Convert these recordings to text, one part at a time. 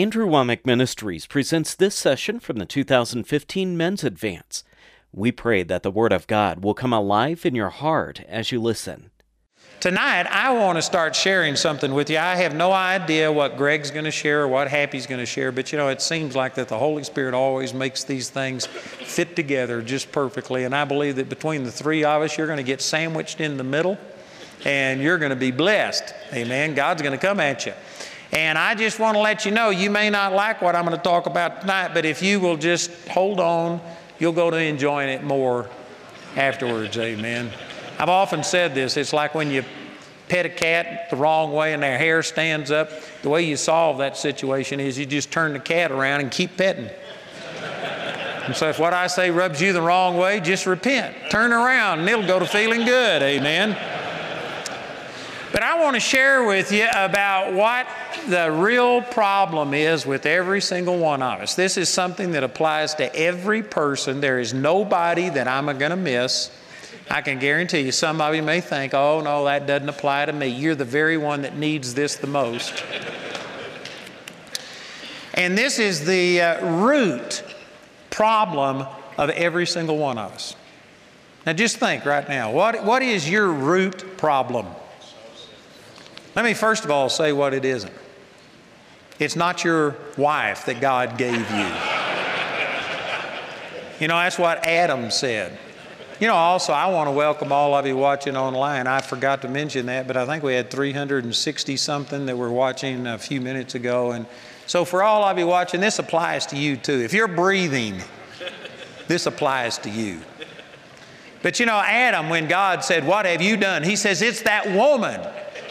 Andrew Wommack Ministries presents this session from the 2015 Men's Advance. We pray that the Word of God will come alive in your heart as you listen. Tonight, I want to start sharing something with you. I have no idea what Greg's going to share or what Happy's going to share, but you know, it seems like that the Holy Spirit always makes these things fit together just perfectly. And I believe that between the three of us, you're going to get sandwiched in the middle and you're going to be blessed. Amen. God's going to come at you. And I just want to let you know you may not like what I'm going to talk about tonight, but if you will just hold on, you'll go to enjoying it more afterwards. Amen. I've often said this it's like when you pet a cat the wrong way and their hair stands up. The way you solve that situation is you just turn the cat around and keep petting. And so if what I say rubs you the wrong way, just repent. Turn around and it'll go to feeling good. Amen. But I want to share with you about what the real problem is with every single one of us. This is something that applies to every person. There is nobody that I'm going to miss. I can guarantee you, some of you may think, oh, no, that doesn't apply to me. You're the very one that needs this the most. and this is the uh, root problem of every single one of us. Now, just think right now what, what is your root problem? Let me first of all say what it isn't. It's not your wife that God gave you. You know, that's what Adam said. You know, also, I want to welcome all of you watching online. I forgot to mention that, but I think we had 360 something that were watching a few minutes ago. And so, for all of you watching, this applies to you too. If you're breathing, this applies to you. But you know, Adam, when God said, What have you done? He says, It's that woman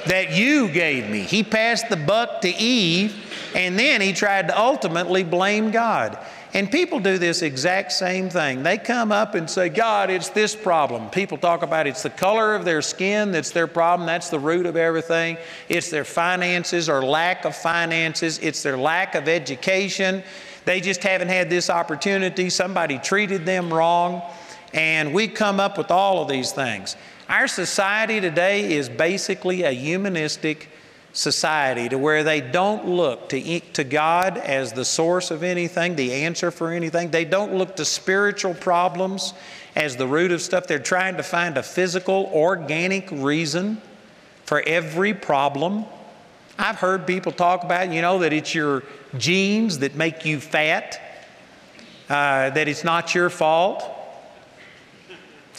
that you gave me. He passed the buck to Eve, and then he tried to ultimately blame God. And people do this exact same thing. They come up and say, God, it's this problem. People talk about it's the color of their skin that's their problem. That's the root of everything. It's their finances or lack of finances. It's their lack of education. They just haven't had this opportunity. Somebody treated them wrong. And we come up with all of these things. Our society today is basically a humanistic society to where they don't look to, to God as the source of anything, the answer for anything. They don't look to spiritual problems as the root of stuff. They're trying to find a physical, organic reason for every problem. I've heard people talk about, you know, that it's your genes that make you fat, uh, that it's not your fault.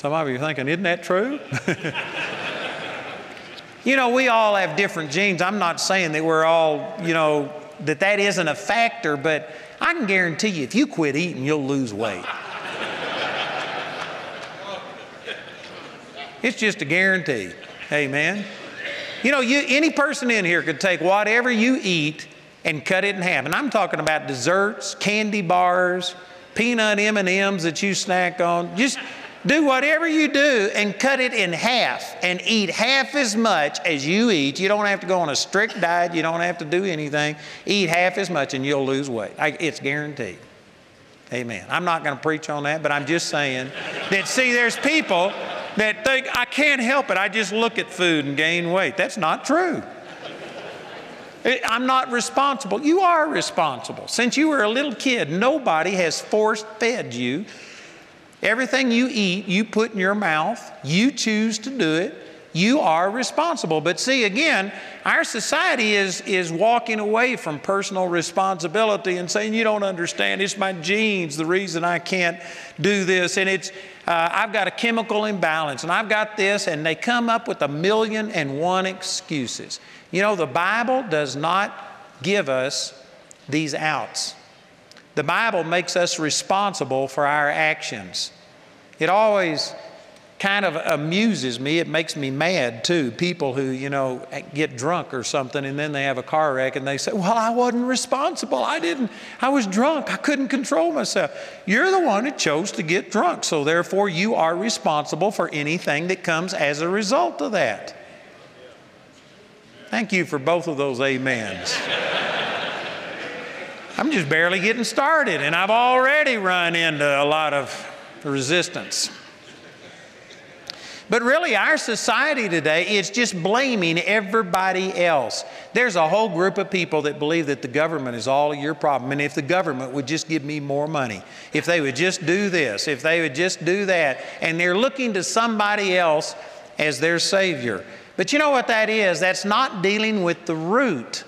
Some of you are thinking, isn't that true? You know, we all have different genes. I'm not saying that we're all, you know, that that isn't a factor, but I can guarantee you if you quit eating, you'll lose weight. It's just a guarantee. Amen. You know, you, any person in here could take whatever you eat and cut it in half. And I'm talking about desserts, candy bars, peanut M&Ms that you snack on. Just do whatever you do and cut it in half and eat half as much as you eat. You don't have to go on a strict diet. You don't have to do anything. Eat half as much and you'll lose weight. I, it's guaranteed. Amen. I'm not going to preach on that, but I'm just saying that, see, there's people that think, I can't help it. I just look at food and gain weight. That's not true. Eh, I'm not responsible. You are responsible. Since you were a little kid, nobody has force fed you Everything you eat, you put in your mouth, you choose to do it, you are responsible. But see, again, our society is, is walking away from personal responsibility and saying, You don't understand, it's my genes, the reason I can't do this. And it's, uh, I've got a chemical imbalance, and I've got this, and they come up with a million and one excuses. You know, the Bible does not give us these outs. The Bible makes us responsible for our actions. It always kind of amuses me. It makes me mad too. People who, you know, get drunk or something and then they have a car wreck and they say, Well, I wasn't responsible. I didn't, I was drunk. I couldn't control myself. You're the one who chose to get drunk. So therefore, you are responsible for anything that comes as a result of that. Thank you for both of those amens. I'm just barely getting started, and I've already run into a lot of resistance. But really, our society today is just blaming everybody else. There's a whole group of people that believe that the government is all your problem. And if the government would just give me more money, if they would just do this, if they would just do that, and they're looking to somebody else as their Savior. But you know what that is? That's not dealing with the root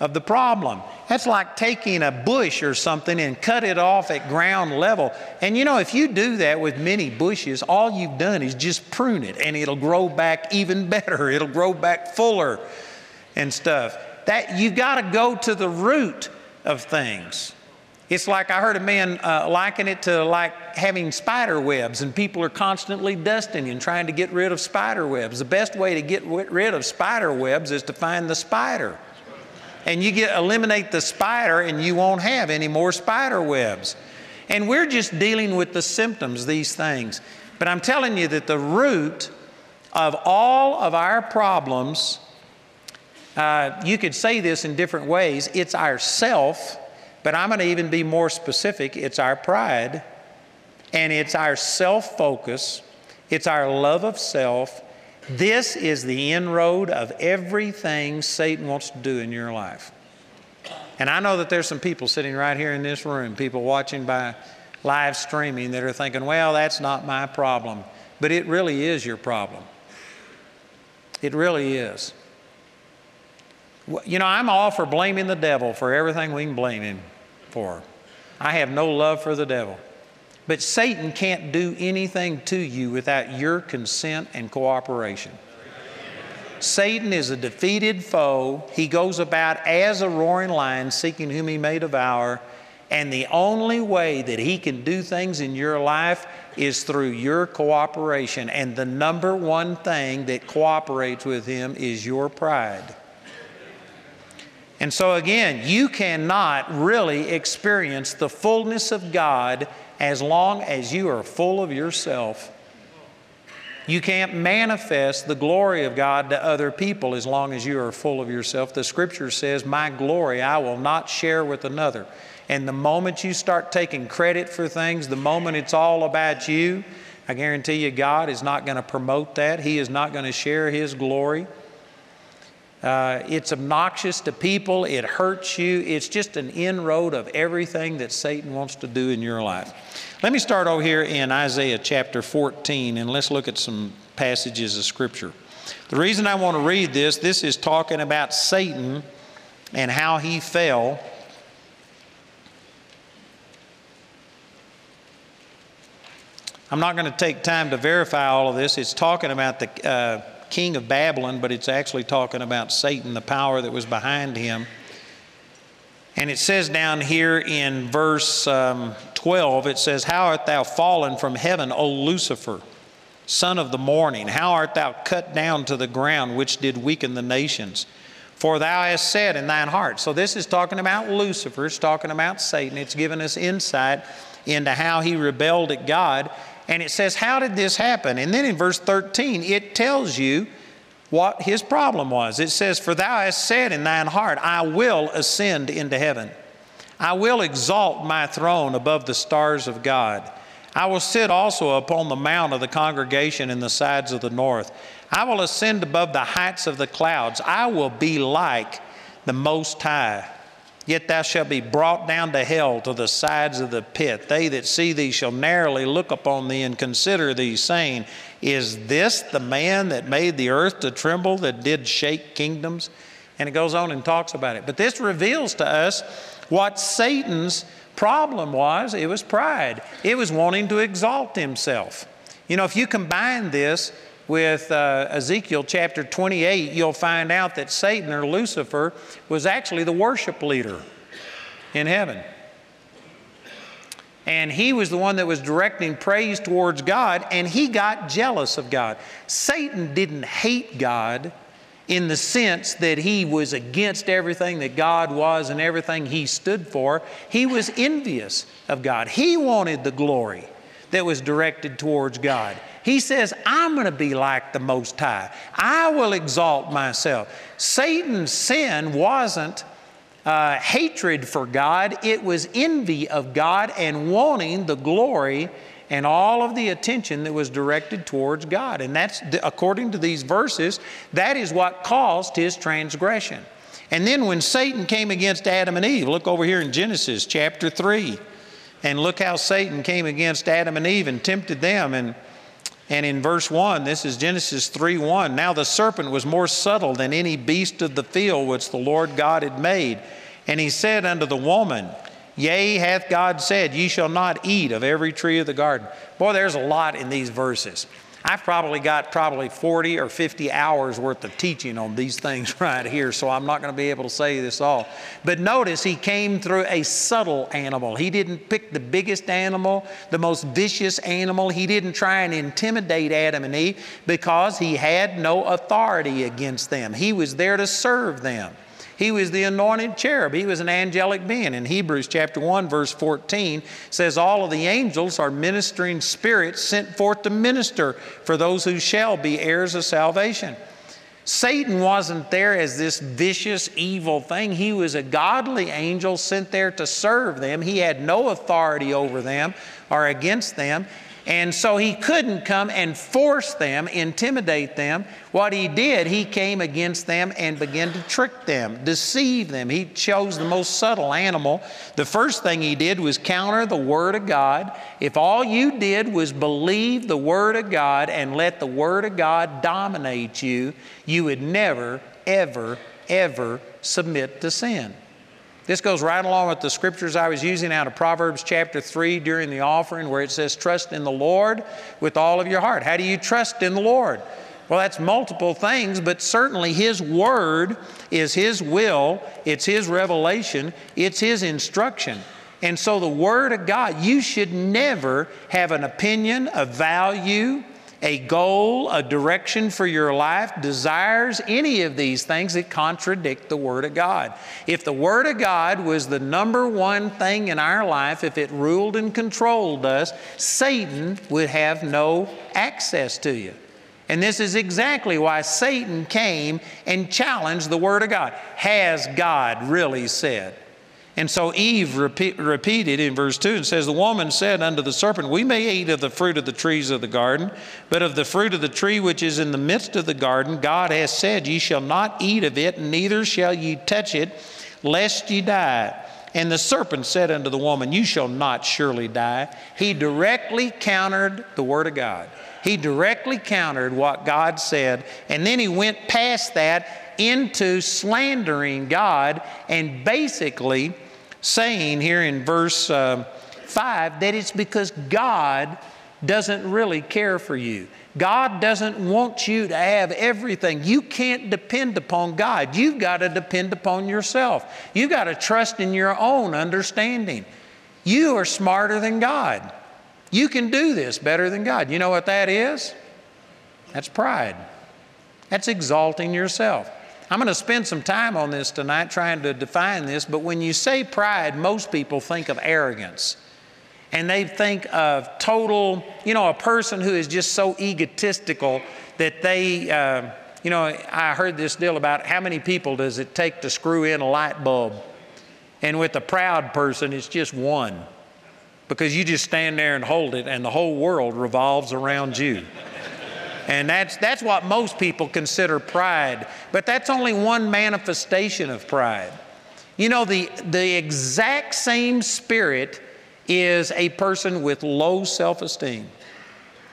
of the problem. That's like taking a bush or something and cut it off at ground level. And you know, if you do that with many bushes, all you've done is just prune it and it'll grow back even better. It'll grow back fuller and stuff. That you've got to go to the root of things. It's like I heard a man uh, liken it to like having spider webs, and people are constantly dusting and trying to get rid of spider webs. The best way to get rid of spider webs is to find the spider and you get eliminate the spider and you won't have any more spider webs. And we're just dealing with the symptoms, these things. But I'm telling you that the root of all of our problems, uh, you could say this in different ways. It's our self, but I'm going to even be more specific. It's our pride, and it's our self focus, it's our love of self, this is the inroad of everything Satan wants to do in your life. And I know that there's some people sitting right here in this room, people watching by live streaming that are thinking, well, that's not my problem. But it really is your problem. It really is. You know, I'm all for blaming the devil for everything we can blame him for. I have no love for the devil. But Satan can't do anything to you without your consent and cooperation. Satan is a defeated foe. He goes about as a roaring lion, seeking whom he may devour. And the only way that he can do things in your life is through your cooperation. And the number one thing that cooperates with him is your pride. And so, again, you cannot really experience the fullness of God as long as you are full of yourself. You can't manifest the glory of God to other people as long as you are full of yourself. The scripture says, My glory I will not share with another. And the moment you start taking credit for things, the moment it's all about you, I guarantee you God is not going to promote that. He is not going to share His glory. Uh, it's obnoxious to people, it hurts you. It's just an inroad of everything that Satan wants to do in your life. Let me start over here in Isaiah chapter 14 and let's look at some passages of Scripture. The reason I want to read this, this is talking about Satan and how he fell. I'm not going to take time to verify all of this. It's talking about the. Uh, king of Babylon, but it's actually talking about Satan, the power that was behind him. And it says down here in verse um, 12, it says, How art thou fallen from heaven, O Lucifer, son of the morning? How art thou cut down to the ground, which did weaken the nations? For thou hast said in thine heart. So this is talking about Lucifer, it's talking about Satan. It's given us insight into how he rebelled at God. And it says, How did this happen? And then in verse 13, it tells you what his problem was. It says, For thou hast said in thine heart, I will ascend into heaven. I will exalt my throne above the stars of God. I will sit also upon the mount of the congregation in the sides of the north. I will ascend above the heights of the clouds. I will be like the Most High. Yet thou shalt be brought down to hell to the sides of the pit. They that see thee shall narrowly look upon thee and consider thee, saying, Is this the man that made the earth to tremble, that did shake kingdoms? And it goes on and talks about it. But this reveals to us what Satan's problem was it was pride, it was wanting to exalt himself. You know, if you combine this with uh, Ezekiel chapter 28, you'll find out that Satan or Lucifer was actually the worship leader in heaven. And he was the one that was directing praise towards God, and he got jealous of God. Satan didn't hate God in the sense that he was against everything that God was and everything he stood for. He was envious of God. He wanted the glory that was directed towards God. He says, I'm going to be like the Most High. I will exalt myself. Satan's sin wasn't uh, hatred for God, it was envy of God and wanting the glory and all of the attention that was directed towards God. And that's, according to these verses, that is what caused his transgression. And then when Satan came against Adam and Eve, look over here in Genesis chapter 3, and look how Satan came against Adam and Eve and tempted them. And, and in verse 1, this is Genesis 3 1. Now the serpent was more subtle than any beast of the field which the Lord God had made. And he said unto the woman, Yea, hath God said, Ye shall not eat of every tree of the garden. Boy, there's a lot in these verses. I've probably got probably 40 or 50 hours worth of teaching on these things right here, so I'm not going to be able to say this all. But notice he came through a subtle animal. He didn't pick the biggest animal, the most vicious animal. He didn't try and intimidate Adam and Eve because he had no authority against them. He was there to serve them. He was the anointed cherub. He was an angelic being. In Hebrews chapter 1 verse 14 says all of the angels are ministering spirits sent forth to minister for those who shall be heirs of salvation. Satan wasn't there as this vicious, evil thing. He was a godly angel sent there to serve them. He had no authority over them or against them. And so he couldn't come and force them, intimidate them. What he did, he came against them and began to trick them, deceive them. He chose the most subtle animal. The first thing he did was counter the Word of God. If all you did was believe the Word of God and let the Word of God dominate you, you would never, ever, ever submit to sin. This goes right along with the scriptures I was using out of Proverbs chapter 3 during the offering, where it says, Trust in the Lord with all of your heart. How do you trust in the Lord? Well, that's multiple things, but certainly His Word is His will, it's His revelation, it's His instruction. And so, the Word of God, you should never have an opinion, a value, a goal, a direction for your life, desires, any of these things that contradict the Word of God. If the Word of God was the number one thing in our life, if it ruled and controlled us, Satan would have no access to you. And this is exactly why Satan came and challenged the Word of God. Has God really said? And so Eve repeat, repeated in verse 2 and says, The woman said unto the serpent, We may eat of the fruit of the trees of the garden, but of the fruit of the tree which is in the midst of the garden, God has said, Ye shall not eat of it, neither shall ye touch it, lest ye die. And the serpent said unto the woman, You shall not surely die. He directly countered the word of God. He directly countered what God said, and then he went past that into slandering God and basically saying here in verse uh, 5 that it's because God doesn't really care for you. God doesn't want you to have everything. You can't depend upon God. You've got to depend upon yourself. You've got to trust in your own understanding. You are smarter than God. You can do this better than God. You know what that is? That's pride. That's exalting yourself. I'm going to spend some time on this tonight trying to define this, but when you say pride, most people think of arrogance. And they think of total, you know, a person who is just so egotistical that they, uh, you know, I heard this deal about how many people does it take to screw in a light bulb? And with a proud person, it's just one because you just stand there and hold it, and the whole world revolves around you. And that's, that's what most people consider pride. But that's only one manifestation of pride. You know, the, the exact same spirit is a person with low self esteem.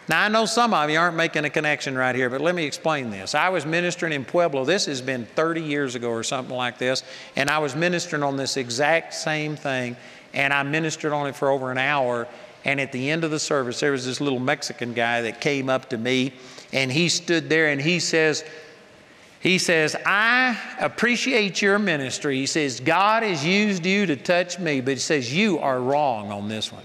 Now, I know some of you aren't making a connection right here, but let me explain this. I was ministering in Pueblo. This has been 30 years ago or something like this, and I was ministering on this exact same thing, and I ministered on it for over an hour. And at the end of the service, there was this little Mexican guy that came up to me and he stood there and he says, he says, I appreciate your ministry. He says, God has used you to touch me, but he says, You are wrong on this one.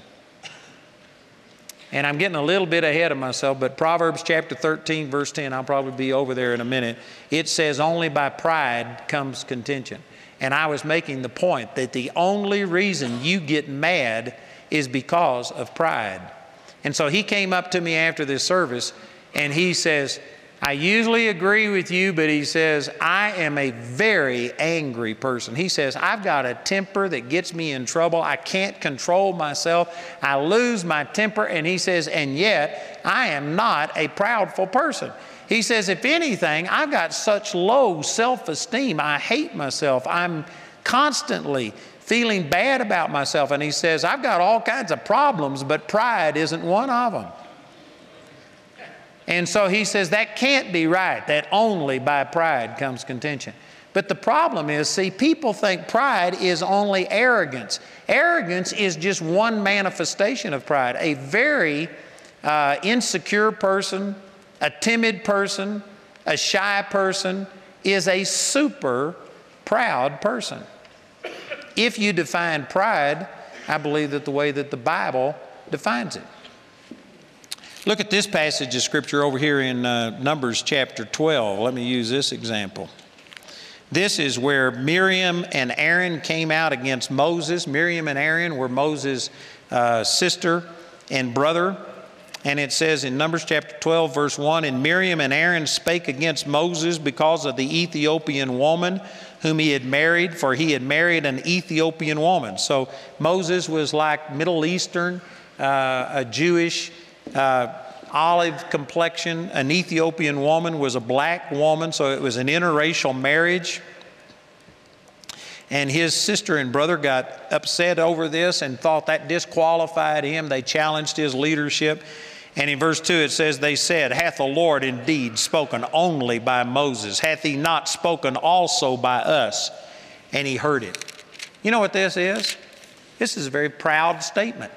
And I'm getting a little bit ahead of myself, but Proverbs chapter 13, verse 10, I'll probably be over there in a minute. It says, Only by pride comes contention. And I was making the point that the only reason you get mad is because of pride. And so he came up to me after this service and he says, I usually agree with you, but he says, I am a very angry person. He says, I've got a temper that gets me in trouble. I can't control myself. I lose my temper. And he says, and yet I am not a proudful person. He says, if anything, I've got such low self esteem. I hate myself. I'm constantly feeling bad about myself. And he says, I've got all kinds of problems, but pride isn't one of them. And so he says that can't be right, that only by pride comes contention. But the problem is, see, people think pride is only arrogance. Arrogance is just one manifestation of pride. A very uh, insecure person, a timid person, a shy person is a super proud person. If you define pride, I believe that the way that the Bible defines it. Look at this passage of Scripture over here in uh, Numbers chapter 12. Let me use this example. This is where Miriam and Aaron came out against Moses. Miriam and Aaron were Moses' uh, sister and brother. And it says in Numbers chapter 12, verse 1 And Miriam and Aaron spake against Moses because of the Ethiopian woman whom he had married, for he had married an Ethiopian woman. So Moses was like Middle Eastern, uh, a Jewish uh, olive complexion. An Ethiopian woman was a black woman, so it was an interracial marriage. And his sister and brother got upset over this and thought that disqualified him. They challenged his leadership. And in verse 2 it says, They said, Hath the Lord indeed spoken only by Moses? Hath he not spoken also by us? And he heard it. You know what this is? This is a very proud statement.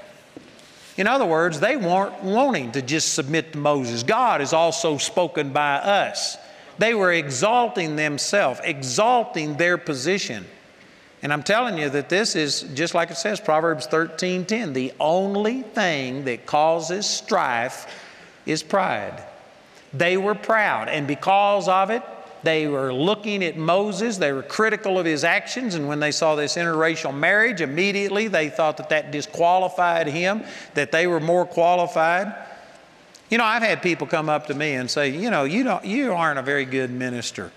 In other words, they weren't wanting to just submit to Moses. God is also spoken by us. They were exalting themselves, exalting their position. And I'm telling you that this is just like it says, Proverbs 13 10. The only thing that causes strife is pride. They were proud, and because of it, they were looking at Moses, they were critical of his actions, and when they saw this interracial marriage, immediately they thought that that disqualified him, that they were more qualified. You know, I've had people come up to me and say, you know, you, don't, you aren't a very good minister.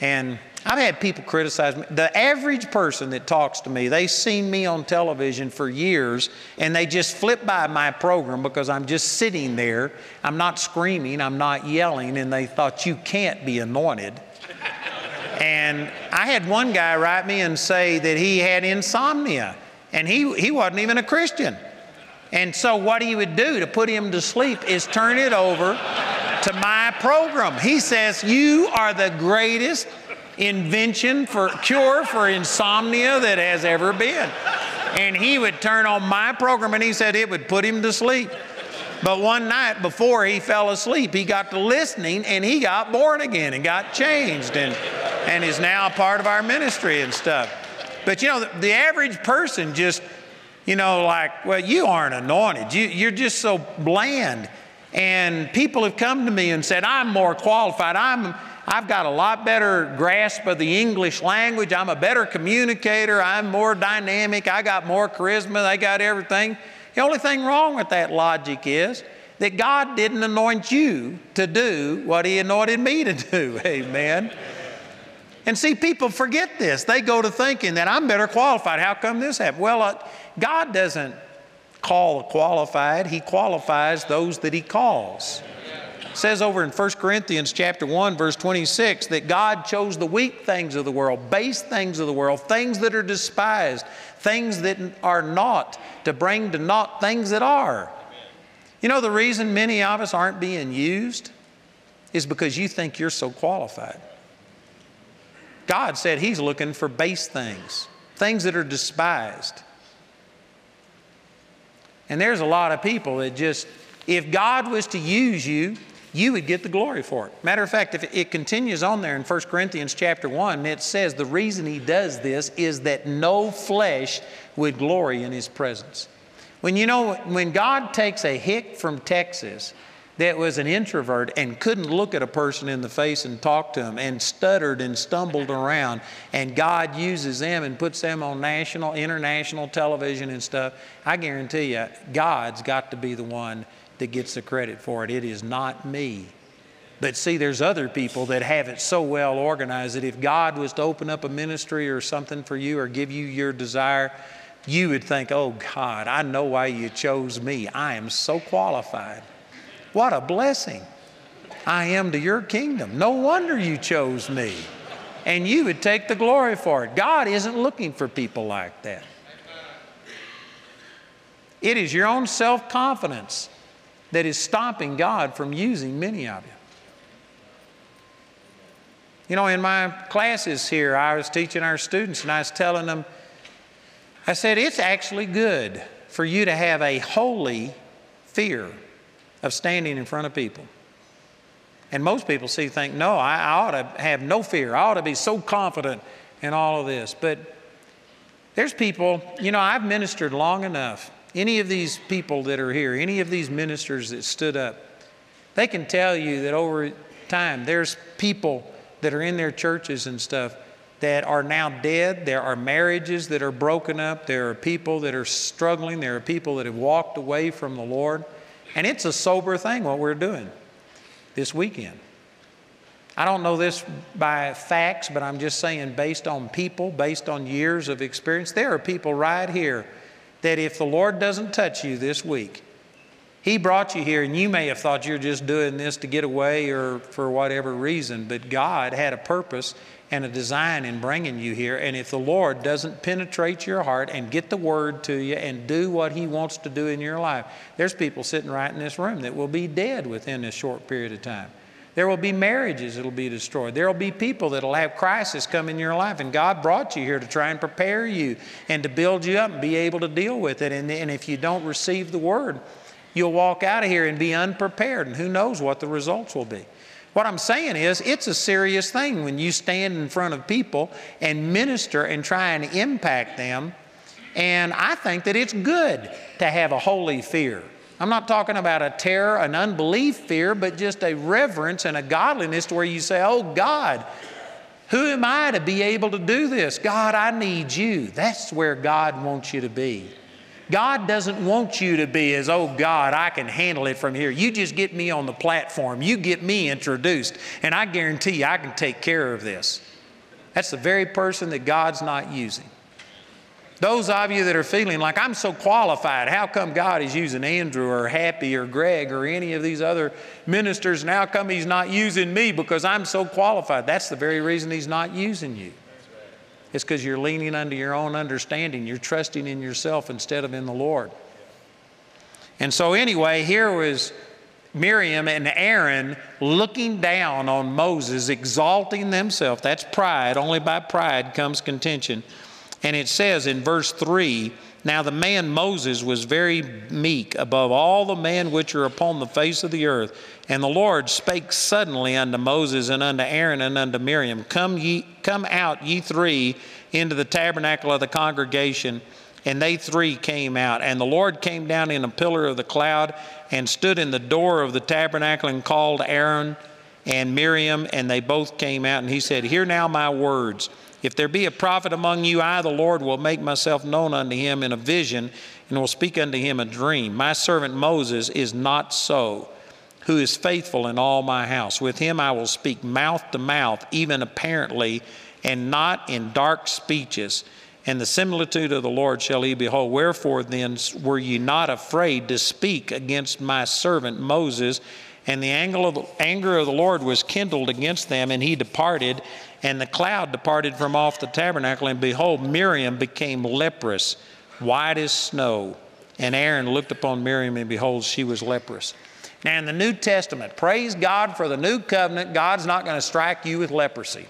And I've had people criticize me. The average person that talks to me, they've seen me on television for years and they just flip by my program because I'm just sitting there. I'm not screaming, I'm not yelling, and they thought, you can't be anointed. and I had one guy write me and say that he had insomnia and he, he wasn't even a Christian. And so, what he would do to put him to sleep is turn it over to my program. He says, You are the greatest invention for cure for insomnia that has ever been. And he would turn on my program and he said it would put him to sleep. But one night before he fell asleep, he got to listening and he got born again and got changed and, and is now a part of our ministry and stuff. But you know, the, the average person just, you know, like, well, you aren't anointed. You, you're just so bland. And people have come to me and said, I'm more qualified. I'm, I've got a lot better grasp of the English language. I'm a better communicator. I'm more dynamic. I got more charisma. I got everything. The only thing wrong with that logic is that God didn't anoint you to do what He anointed me to do. Amen. And see, people forget this. They go to thinking that I'm better qualified. How come this happened? Well, uh, God doesn't call the qualified, He qualifies those that He calls says over in 1 Corinthians chapter 1 verse 26 that God chose the weak things of the world, base things of the world, things that are despised, things that are not to bring to naught things that are. You know the reason many of us aren't being used is because you think you're so qualified. God said he's looking for base things, things that are despised. And there's a lot of people that just if God was to use you you would get the glory for it. Matter of fact, if it continues on there in 1 Corinthians chapter 1, it says the reason he does this is that no flesh would glory in his presence. When you know, when God takes a hick from Texas that was an introvert and couldn't look at a person in the face and talk to them and stuttered and stumbled around, and God uses them and puts them on national, international television and stuff, I guarantee you, God's got to be the one that gets the credit for it. It is not me. But see, there's other people that have it so well organized that if God was to open up a ministry or something for you or give you your desire, you would think, oh God, I know why you chose me. I am so qualified. What a blessing I am to your kingdom. No wonder you chose me. And you would take the glory for it. God isn't looking for people like that. It is your own self confidence that is stopping God from using many of you. You know, in my classes here, I was teaching our students and I was telling them, I said, it's actually good for you to have a holy fear of standing in front of people. And most people see, think, no, I, I ought to have no fear. I ought to be so confident in all of this. But there's people, you know, I've ministered long enough. Any of these people that are here, any of these ministers that stood up, they can tell you that over time there's people that are in their churches and stuff that are now dead. There are marriages that are broken up. There are people that are struggling. There are people that have walked away from the Lord. And it's a sober thing what we're doing this weekend. I don't know this by facts, but I'm just saying, based on people, based on years of experience, there are people right here that if the Lord doesn't touch you this week, he brought you here, and you may have thought you're just doing this to get away or for whatever reason, but God had a purpose and a design in bringing you here. And if the Lord doesn't penetrate your heart and get the word to you and do what He wants to do in your life, there's people sitting right in this room that will be dead within a short period of time. There will be marriages that will be destroyed. There will be people that will have crisis come in your life. And God brought you here to try and prepare you and to build you up and be able to deal with it. And, and if you don't receive the word, You'll walk out of here and be unprepared, and who knows what the results will be. What I'm saying is, it's a serious thing when you stand in front of people and minister and try and impact them. And I think that it's good to have a holy fear. I'm not talking about a terror, an unbelief fear, but just a reverence and a godliness to where you say, Oh God, who am I to be able to do this? God, I need you. That's where God wants you to be. God doesn't want you to be as, oh God, I can handle it from here. You just get me on the platform, you get me introduced, and I guarantee you I can take care of this. That's the very person that God's not using. Those of you that are feeling like I'm so qualified, how come God is using Andrew or Happy or Greg or any of these other ministers, and how come He's not using me because I'm so qualified? That's the very reason He's not using you. It's because you're leaning under your own understanding. You're trusting in yourself instead of in the Lord. And so, anyway, here was Miriam and Aaron looking down on Moses, exalting themselves. That's pride. Only by pride comes contention. And it says in verse 3 Now the man Moses was very meek above all the men which are upon the face of the earth. And the Lord spake suddenly unto Moses and unto Aaron and unto Miriam, Come ye, come out, ye three, into the tabernacle of the congregation. And they three came out. And the Lord came down in a pillar of the cloud and stood in the door of the tabernacle and called Aaron and Miriam, and they both came out. And he said, Hear now my words. If there be a prophet among you, I, the Lord, will make myself known unto him in a vision and will speak unto him a dream. My servant Moses is not so who is faithful in all my house. With him I will speak mouth to mouth, even apparently, and not in dark speeches. And the similitude of the Lord shall he behold. Wherefore then were ye not afraid to speak against my servant Moses? And the anger of the Lord was kindled against them, and he departed. And the cloud departed from off the tabernacle, and behold, Miriam became leprous, white as snow. And Aaron looked upon Miriam, and behold, she was leprous. Now, in the New Testament, praise God for the new covenant, God's not going to strike you with leprosy.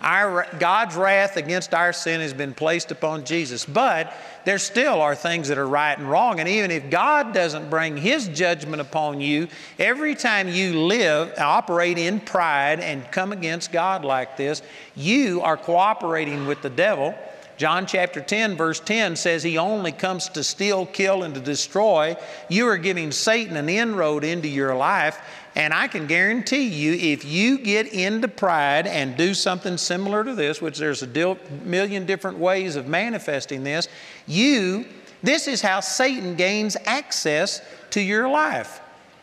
Our, God's wrath against our sin has been placed upon Jesus, but there still are things that are right and wrong. And even if God doesn't bring His judgment upon you, every time you live, operate in pride, and come against God like this, you are cooperating with the devil John chapter 10, verse 10 says he only comes to steal, kill, and to destroy. You are giving Satan an inroad into your life. And I can guarantee you, if you get into pride and do something similar to this, which there's a million different ways of manifesting this, you, this is how Satan gains access to your life,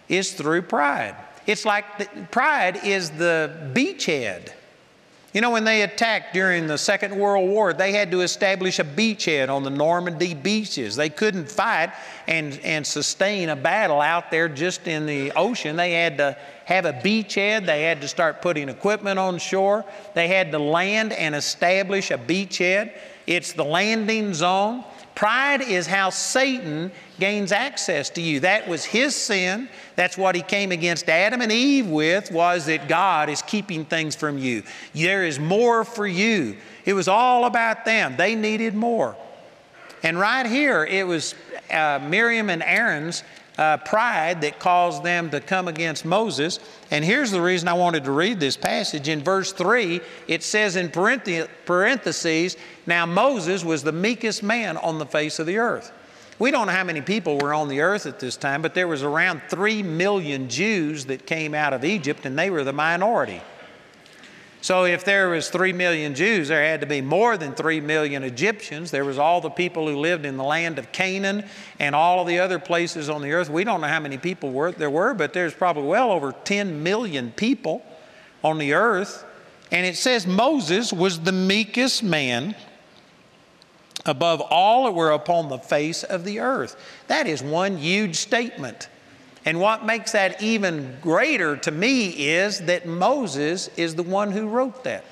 is through pride. It's like the, pride is the beachhead. You know, when they attacked during the Second World War, they had to establish a beachhead on the Normandy beaches. They couldn't fight and, and sustain a battle out there just in the ocean. They had to have a beachhead. They had to start putting equipment on shore. They had to land and establish a beachhead. It's the landing zone. Pride is how Satan gains access to you. That was his sin. That's what he came against Adam and Eve with was that God is keeping things from you. There is more for you. It was all about them. They needed more. And right here, it was uh, Miriam and Aaron's uh, pride that caused them to come against Moses. And here's the reason I wanted to read this passage. In verse 3, it says in parentheses, Now Moses was the meekest man on the face of the earth. We don't know how many people were on the earth at this time, but there was around 3 million Jews that came out of Egypt, and they were the minority. So if there was 3 million Jews, there had to be more than 3 million Egyptians. There was all the people who lived in the land of Canaan and all of the other places on the earth. We don't know how many people were, there were, but there's probably well over 10 million people on the earth. And it says Moses was the meekest man above all that were upon the face of the earth. That is one huge statement. And what makes that even greater to me is that Moses is the one who wrote that.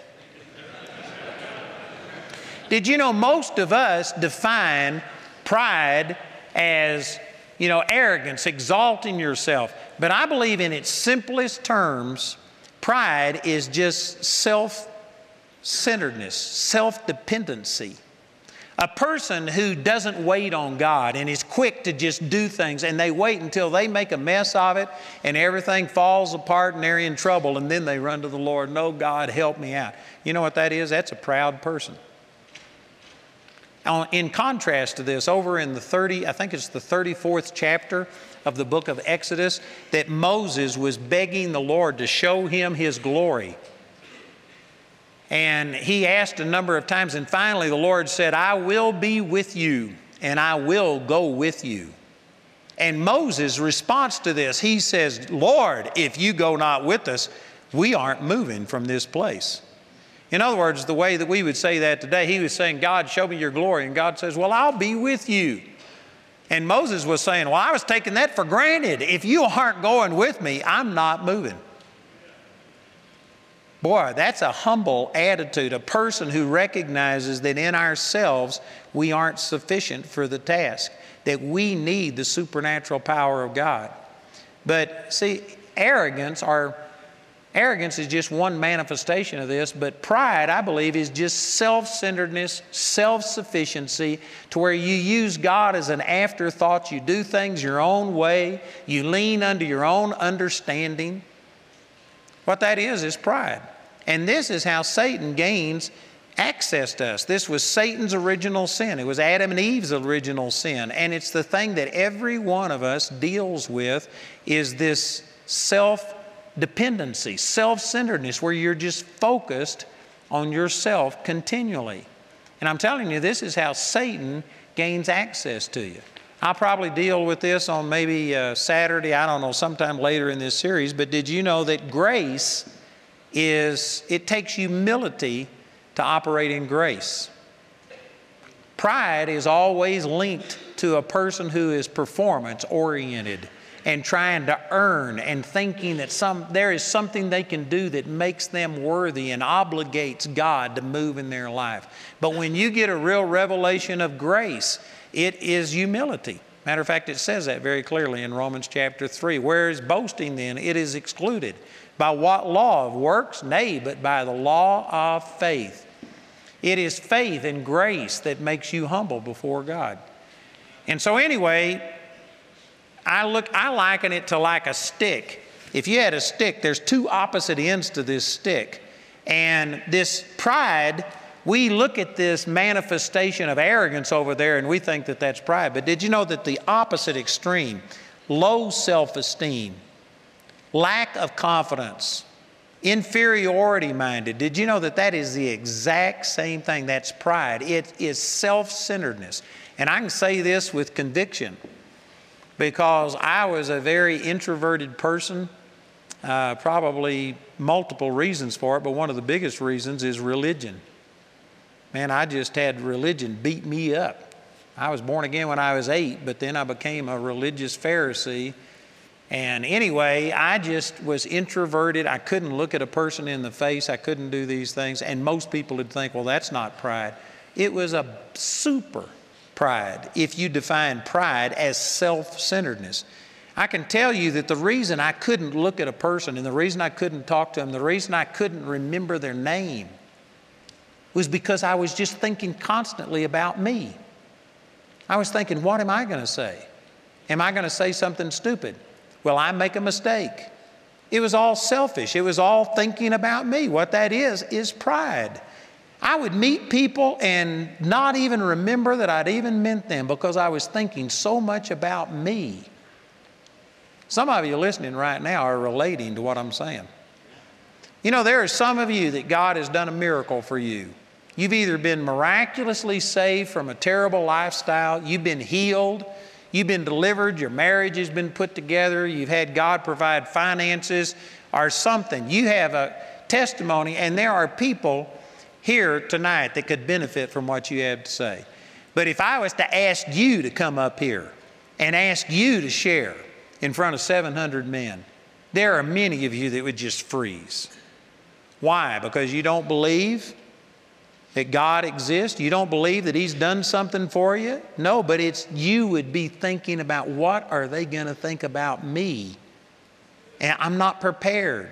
Did you know most of us define pride as, you know, arrogance, exalting yourself? But I believe in its simplest terms, pride is just self centeredness, self dependency. A person who doesn't wait on God and is quick to just do things and they wait until they make a mess of it and everything falls apart and they're in trouble and then they run to the Lord, No, God, help me out. You know what that is? That's a proud person. In contrast to this, over in the 30, I think it's the 34th chapter of the book of Exodus, that Moses was begging the Lord to show him his glory. And he asked a number of times, and finally the Lord said, I will be with you, and I will go with you. And Moses' response to this, he says, Lord, if you go not with us, we aren't moving from this place. In other words, the way that we would say that today, he was saying, God, show me your glory. And God says, Well, I'll be with you. And Moses was saying, Well, I was taking that for granted. If you aren't going with me, I'm not moving. Boy, that's a humble attitude, a person who recognizes that in ourselves we aren't sufficient for the task, that we need the supernatural power of God. But see, arrogance or arrogance is just one manifestation of this, but pride, I believe, is just self-centeredness, self-sufficiency to where you use God as an afterthought, you do things your own way, you lean under your own understanding. What that is is pride. And this is how Satan gains access to us. This was Satan's original sin. It was Adam and Eve's original sin. And it's the thing that every one of us deals with is this self dependency, self centeredness, where you're just focused on yourself continually. And I'm telling you, this is how Satan gains access to you. I'll probably deal with this on maybe uh, Saturday, I don't know, sometime later in this series, but did you know that grace is it takes humility to operate in grace. Pride is always linked to a person who is performance oriented and trying to earn and thinking that some, there is something they can do that makes them worthy and obligates God to move in their life. But when you get a real revelation of grace, it is humility. Matter of fact, it says that very clearly in Romans chapter 3. Where is boasting then? It is excluded. By what law of works? Nay, but by the law of faith. It is faith and grace that makes you humble before God. And so, anyway, I look, I liken it to like a stick. If you had a stick, there's two opposite ends to this stick. And this pride, we look at this manifestation of arrogance over there and we think that that's pride. But did you know that the opposite extreme, low self esteem, lack of confidence, inferiority minded. Did you know that that is the exact same thing? That's pride. It is self centeredness. And I can say this with conviction because I was a very introverted person. Uh, probably multiple reasons for it, but one of the biggest reasons is religion. Man, I just had religion beat me up. I was born again when I was eight, but then I became a religious Pharisee. And anyway, I just was introverted. I couldn't look at a person in the face. I couldn't do these things. And most people would think, well, that's not pride. It was a super pride if you define pride as self centeredness. I can tell you that the reason I couldn't look at a person and the reason I couldn't talk to them, the reason I couldn't remember their name was because I was just thinking constantly about me. I was thinking, what am I going to say? Am I going to say something stupid? Will I make a mistake? It was all selfish. It was all thinking about me. What that is, is pride. I would meet people and not even remember that I'd even met them because I was thinking so much about me. Some of you listening right now are relating to what I'm saying. You know, there are some of you that God has done a miracle for you. You've either been miraculously saved from a terrible lifestyle, you've been healed, you've been delivered, your marriage has been put together, you've had God provide finances or something. You have a testimony, and there are people here tonight that could benefit from what you have to say. But if I was to ask you to come up here and ask you to share in front of 700 men, there are many of you that would just freeze. Why? Because you don't believe that God exists? You don't believe that He's done something for you? No, but it's you would be thinking about what are they going to think about me? And I'm not prepared.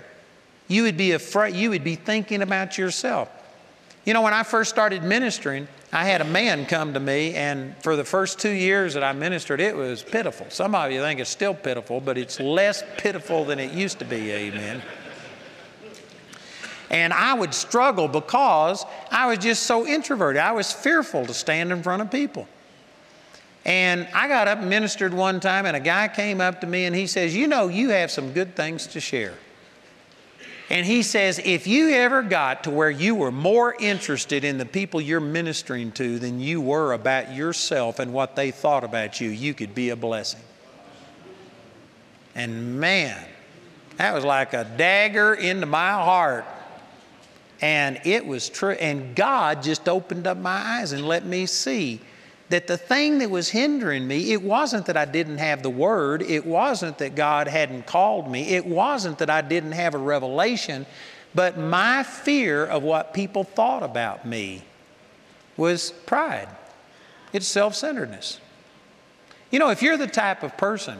You would be afraid, you would be thinking about yourself. You know, when I first started ministering, I had a man come to me, and for the first two years that I ministered, it was pitiful. Some of you think it's still pitiful, but it's less pitiful than it used to be, amen. And I would struggle because I was just so introverted. I was fearful to stand in front of people. And I got up and ministered one time, and a guy came up to me and he says, You know, you have some good things to share. And he says, if you ever got to where you were more interested in the people you're ministering to than you were about yourself and what they thought about you, you could be a blessing. And man, that was like a dagger into my heart. And it was true. And God just opened up my eyes and let me see that the thing that was hindering me, it wasn't that I didn't have the Word, it wasn't that God hadn't called me, it wasn't that I didn't have a revelation, but my fear of what people thought about me was pride. It's self centeredness. You know, if you're the type of person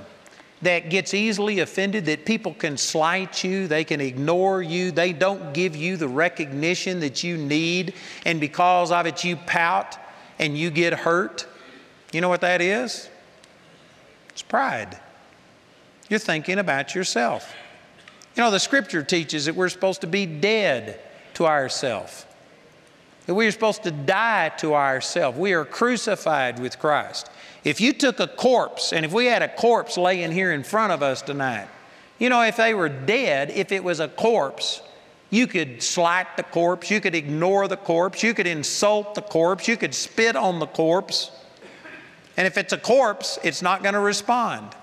that gets easily offended, that people can slight you, they can ignore you, they don't give you the recognition that you need, and because of it you pout, and you get hurt, you know what that is? It's pride. You're thinking about yourself. You know, the scripture teaches that we're supposed to be dead to ourself. That we are supposed to die to ourself. We are crucified with Christ. If you took a corpse, and if we had a corpse laying here in front of us tonight, you know, if they were dead, if it was a corpse, you could slight the corpse, you could ignore the corpse, you could insult the corpse, you could spit on the corpse. And if it's a corpse, it's not going to respond.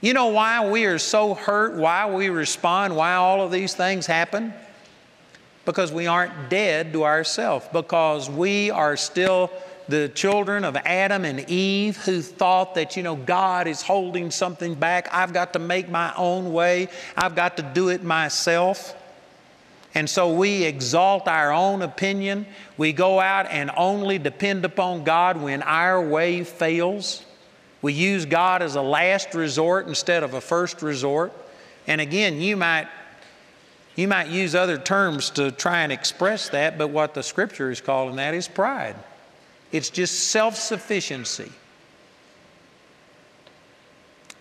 You know why we are so hurt, why we respond, why all of these things happen? Because we aren't dead to ourselves, because we are still the children of Adam and Eve who thought that, you know, God is holding something back. I've got to make my own way, I've got to do it myself. And so we exalt our own opinion. We go out and only depend upon God when our way fails. We use God as a last resort instead of a first resort. And again, you might you might use other terms to try and express that, but what the scripture is calling that is pride. It's just self sufficiency.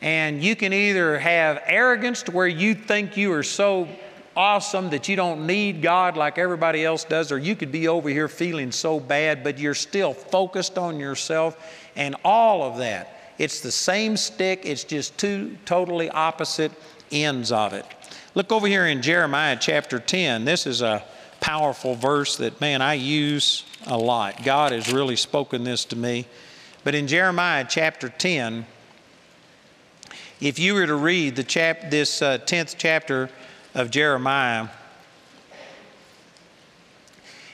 And you can either have arrogance to where you think you are so awesome that you don't need God like everybody else does, or you could be over here feeling so bad, but you're still focused on yourself and all of that. It's the same stick, it's just two totally opposite ends of it. Look over here in Jeremiah chapter 10. This is a powerful verse that, man, I use a lot. God has really spoken this to me. But in Jeremiah chapter 10, If you were to read the chap, this uh, 10th chapter of Jeremiah,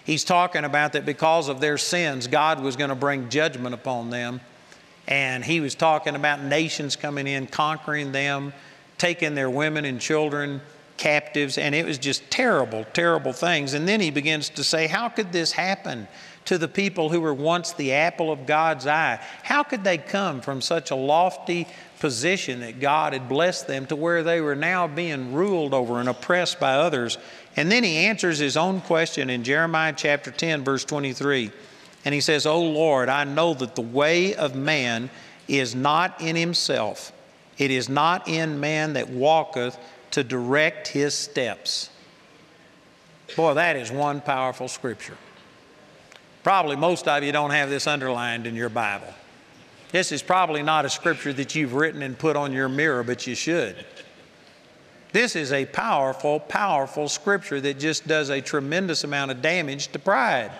he's talking about that because of their sins, God was going to bring judgment upon them. And he was talking about nations coming in, conquering them, taking their women and children captives, and it was just terrible, terrible things. And then he begins to say, How could this happen to the people who were once the apple of God's eye? How could they come from such a lofty position that God had blessed them to where they were now being ruled over and oppressed by others? And then he answers his own question in Jeremiah chapter 10, verse 23. And he says, O Lord, I know that the way of man is not in himself. It is not in man that walketh to direct his steps. Boy, that is one powerful scripture. Probably most of you don't have this underlined in your Bible. This is probably not a scripture that you've written and put on your mirror, but you should. This is a powerful, powerful scripture that just does a tremendous amount of damage to pride.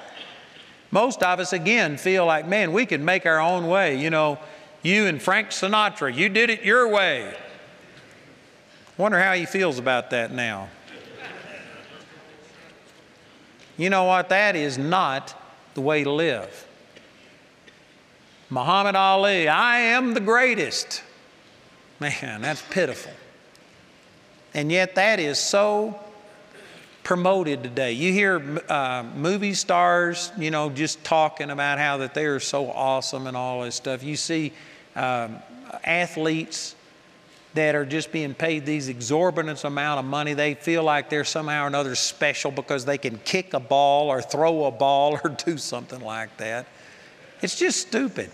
Most of us, again, feel like, man, we can make our own way. You know, you and Frank Sinatra, you did it your way. Wonder how he feels about that now. You know what? That is not the way to live. Muhammad Ali, I am the greatest. Man, that's pitiful. And yet, that is so promoted today. You hear uh, movie stars, you know, just talking about how that they are so awesome and all this stuff. You see um, athletes that are just being paid these exorbitant amount of money. They feel like they're somehow or another special because they can kick a ball or throw a ball or do something like that. It's just stupid.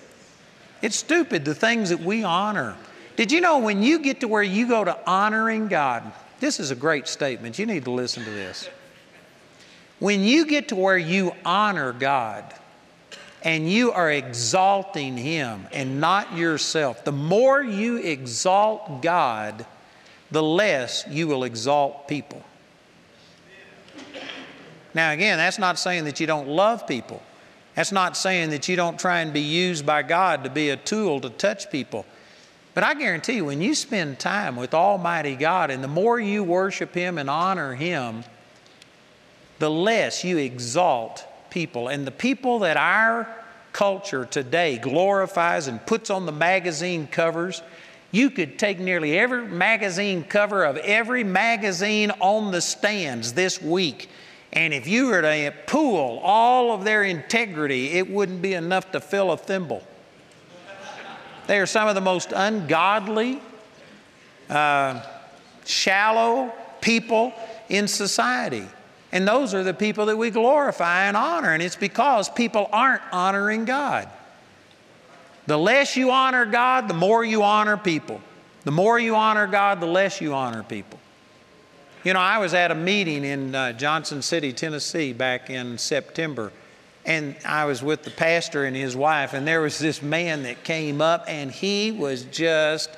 It's stupid, the things that we honor. Did you know when you get to where you go to honoring God, this is a great statement. You need to listen to this. When you get to where you honor God, and you are exalting Him and not yourself, the more you exalt God, the less you will exalt people. Now, again, that's not saying that you don't love people. That's not saying that you don't try and be used by God to be a tool to touch people. But I guarantee you, when you spend time with Almighty God and the more you worship Him and honor Him, the less you exalt people. And the people that our culture today glorifies and puts on the magazine covers, you could take nearly every magazine cover of every magazine on the stands this week. And if you were to pool all of their integrity, it wouldn't be enough to fill a thimble. They are some of the most ungodly, uh, shallow people in society. And those are the people that we glorify and honor. And it's because people aren't honoring God. The less you honor God, the more you honor people. The more you honor God, the less you honor people. You know, I was at a meeting in uh, Johnson City, Tennessee, back in September, and I was with the pastor and his wife, and there was this man that came up, and he was just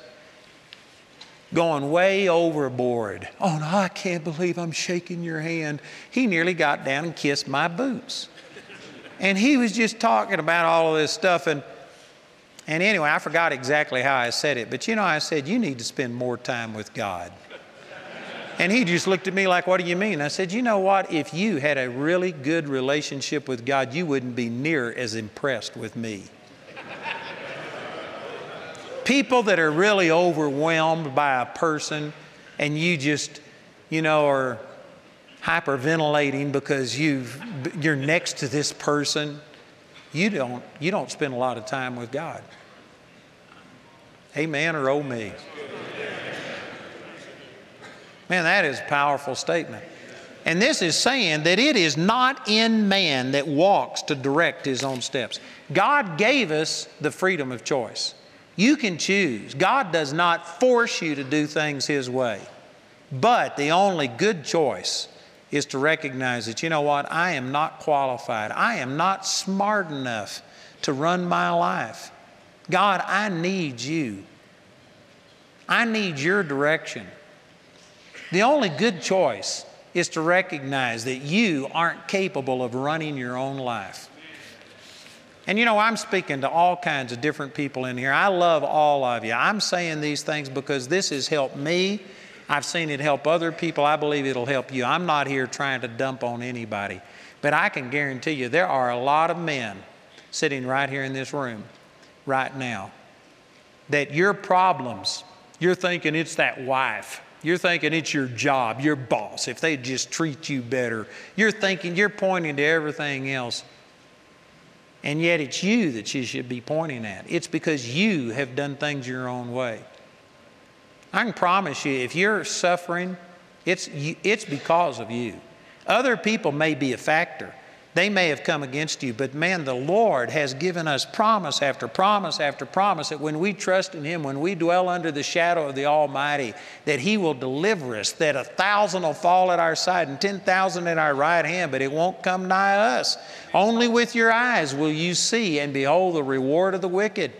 going way overboard. Oh, no, I can't believe I'm shaking your hand. He nearly got down and kissed my boots. And he was just talking about all of this stuff. And, and anyway, I forgot exactly how I said it, but you know, I said, You need to spend more time with God. And he just looked at me like, What do you mean? I said, You know what? If you had a really good relationship with God, you wouldn't be near as impressed with me people that are really overwhelmed by a person and you just, you know, are hyperventilating because you've, you're next to this person, you don't, you don't spend a lot of time with God. Amen or oh me. Man, that is a powerful statement. And this is saying that it is not in man that walks to direct his own steps. God gave us the freedom of choice. You can choose. God does not force you to do things His way. But the only good choice is to recognize that, you know what, I am not qualified. I am not smart enough to run my life. God, I need you. I need your direction. The only good choice is to recognize that you aren't capable of running your own life. And you know, I'm speaking to all kinds of different people in here. I love all of you. I'm saying these things because this has helped me. I've seen it help other people. I believe it'll help you. I'm not here trying to dump on anybody. But I can guarantee you there are a lot of men sitting right here in this room right now that your problems, you're thinking it's that wife. You're thinking it's your job, your boss, if they just treat you better. You're thinking, you're pointing to everything else. And yet it's you that you should be pointing at. It's because you have done things your own way. I can promise you, if you're suffering, it's, it's because of you. Other people may be a factor. They may have come against you, but man, the Lord has given us promise after promise after promise that when we trust in Him, when we dwell under the shadow of the Almighty, that He will deliver us, that a thousand will fall at our side and 10,000 at our right hand, but it won't come nigh us. Only with your eyes will you see and behold the reward of the wicked.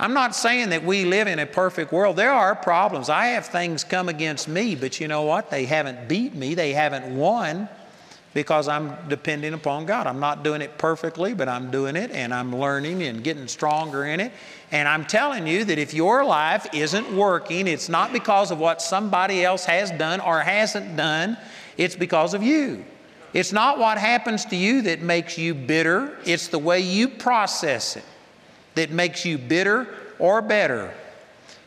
I'm not saying that we live in a perfect world. There are problems. I have things come against me, but you know what? They haven't beat me, they haven't won because I'm depending upon God. I'm not doing it perfectly, but I'm doing it and I'm learning and getting stronger in it. And I'm telling you that if your life isn't working, it's not because of what somebody else has done or hasn't done, it's because of you. It's not what happens to you that makes you bitter, it's the way you process it that makes you bitter or better.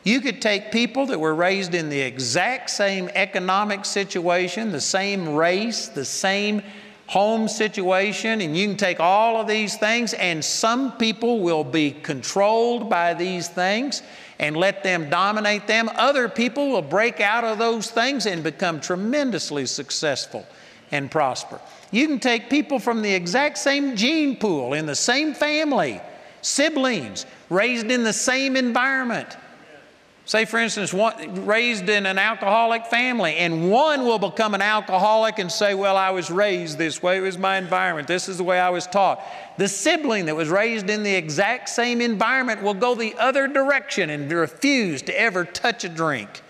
You could take people that were raised in the exact same economic situation, the same race, the same home situation, and you can take all of these things, and some people will be controlled by these things and let them dominate them. Other people will break out of those things and become tremendously successful and prosper. You can take people from the exact same gene pool in the same family siblings raised in the same environment. Say, for instance, one, raised in an alcoholic family, and one will become an alcoholic and say, Well, I was raised this way, it was my environment, this is the way I was taught. The sibling that was raised in the exact same environment will go the other direction and refuse to ever touch a drink.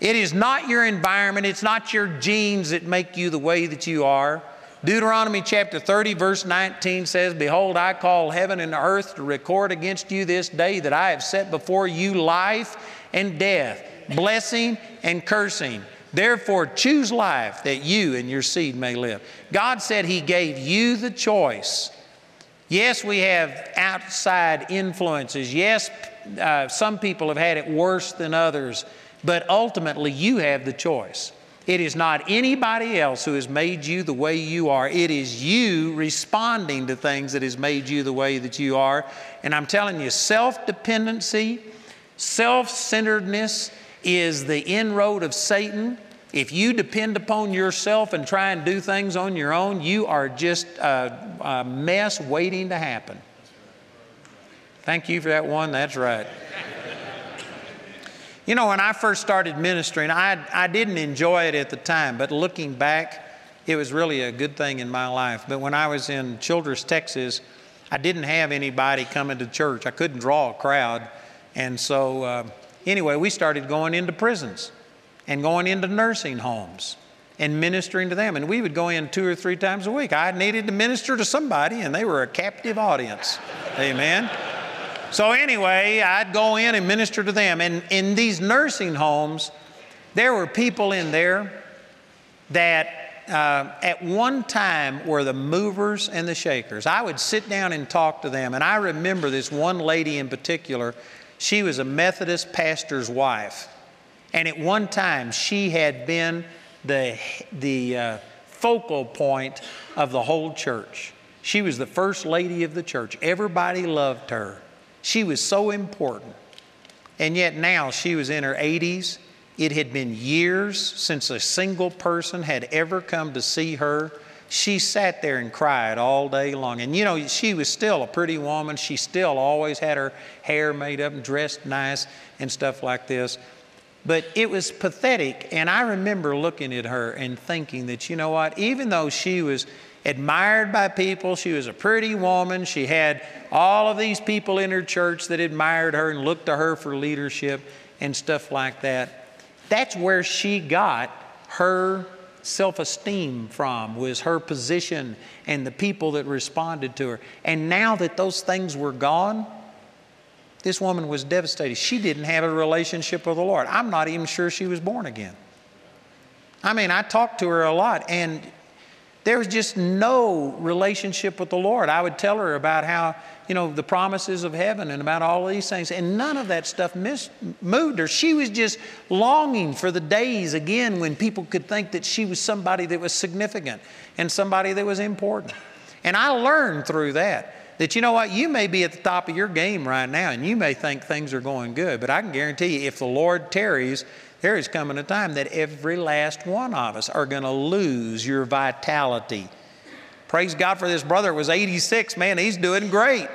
It is not your environment, it's not your genes that make you the way that you are. Deuteronomy chapter 30, verse 19 says, Behold, I call heaven and earth to record against you this day that I have set before you life and death, blessing and cursing. Therefore, choose life that you and your seed may live. God said He gave you the choice. Yes, we have outside influences. Yes, uh, some people have had it worse than others, but ultimately you have the choice. It is not anybody else who has made you the way you are. It is you responding to things that has made you the way that you are. And I'm telling you, self dependency, self centeredness is the inroad of Satan. If you depend upon yourself and try and do things on your own, you are just a, a mess waiting to happen. Thank you for that one. That's right. You know, when I first started ministering, I, I didn't enjoy it at the time, but looking back, it was really a good thing in my life. But when I was in Childress, Texas, I didn't have anybody coming to church. I couldn't draw a crowd. And so, uh, anyway, we started going into prisons and going into nursing homes and ministering to them. And we would go in two or three times a week. I needed to minister to somebody, and they were a captive audience. Amen. So, anyway, I'd go in and minister to them. And in these nursing homes, there were people in there that uh, at one time were the movers and the shakers. I would sit down and talk to them. And I remember this one lady in particular. She was a Methodist pastor's wife. And at one time, she had been the, the uh, focal point of the whole church. She was the first lady of the church. Everybody loved her. She was so important. And yet now she was in her 80s. It had been years since a single person had ever come to see her. She sat there and cried all day long. And you know, she was still a pretty woman. She still always had her hair made up and dressed nice and stuff like this. But it was pathetic. And I remember looking at her and thinking that, you know what, even though she was admired by people. She was a pretty woman. She had all of these people in her church that admired her and looked to her for leadership and stuff like that. That's where she got her self esteem from was her position and the people that responded to her. And now that those things were gone, this woman was devastated. She didn't have a relationship with the Lord. I'm not even sure she was born again. I mean, I talked to her a lot, and there was just no relationship with the Lord. I would tell her about how, you know, the promises of heaven and about all these things, and none of that stuff mis- moved her. She was just longing for the days again when people could think that she was somebody that was significant and somebody that was important. And I learned through that that you know what, you may be at the top of your game right now and you may think things are going good, but I can guarantee you if the Lord tarries, there is coming a time that every last one of us are going to lose your vitality. Praise God for this brother. It was 86. Man, he's doing great.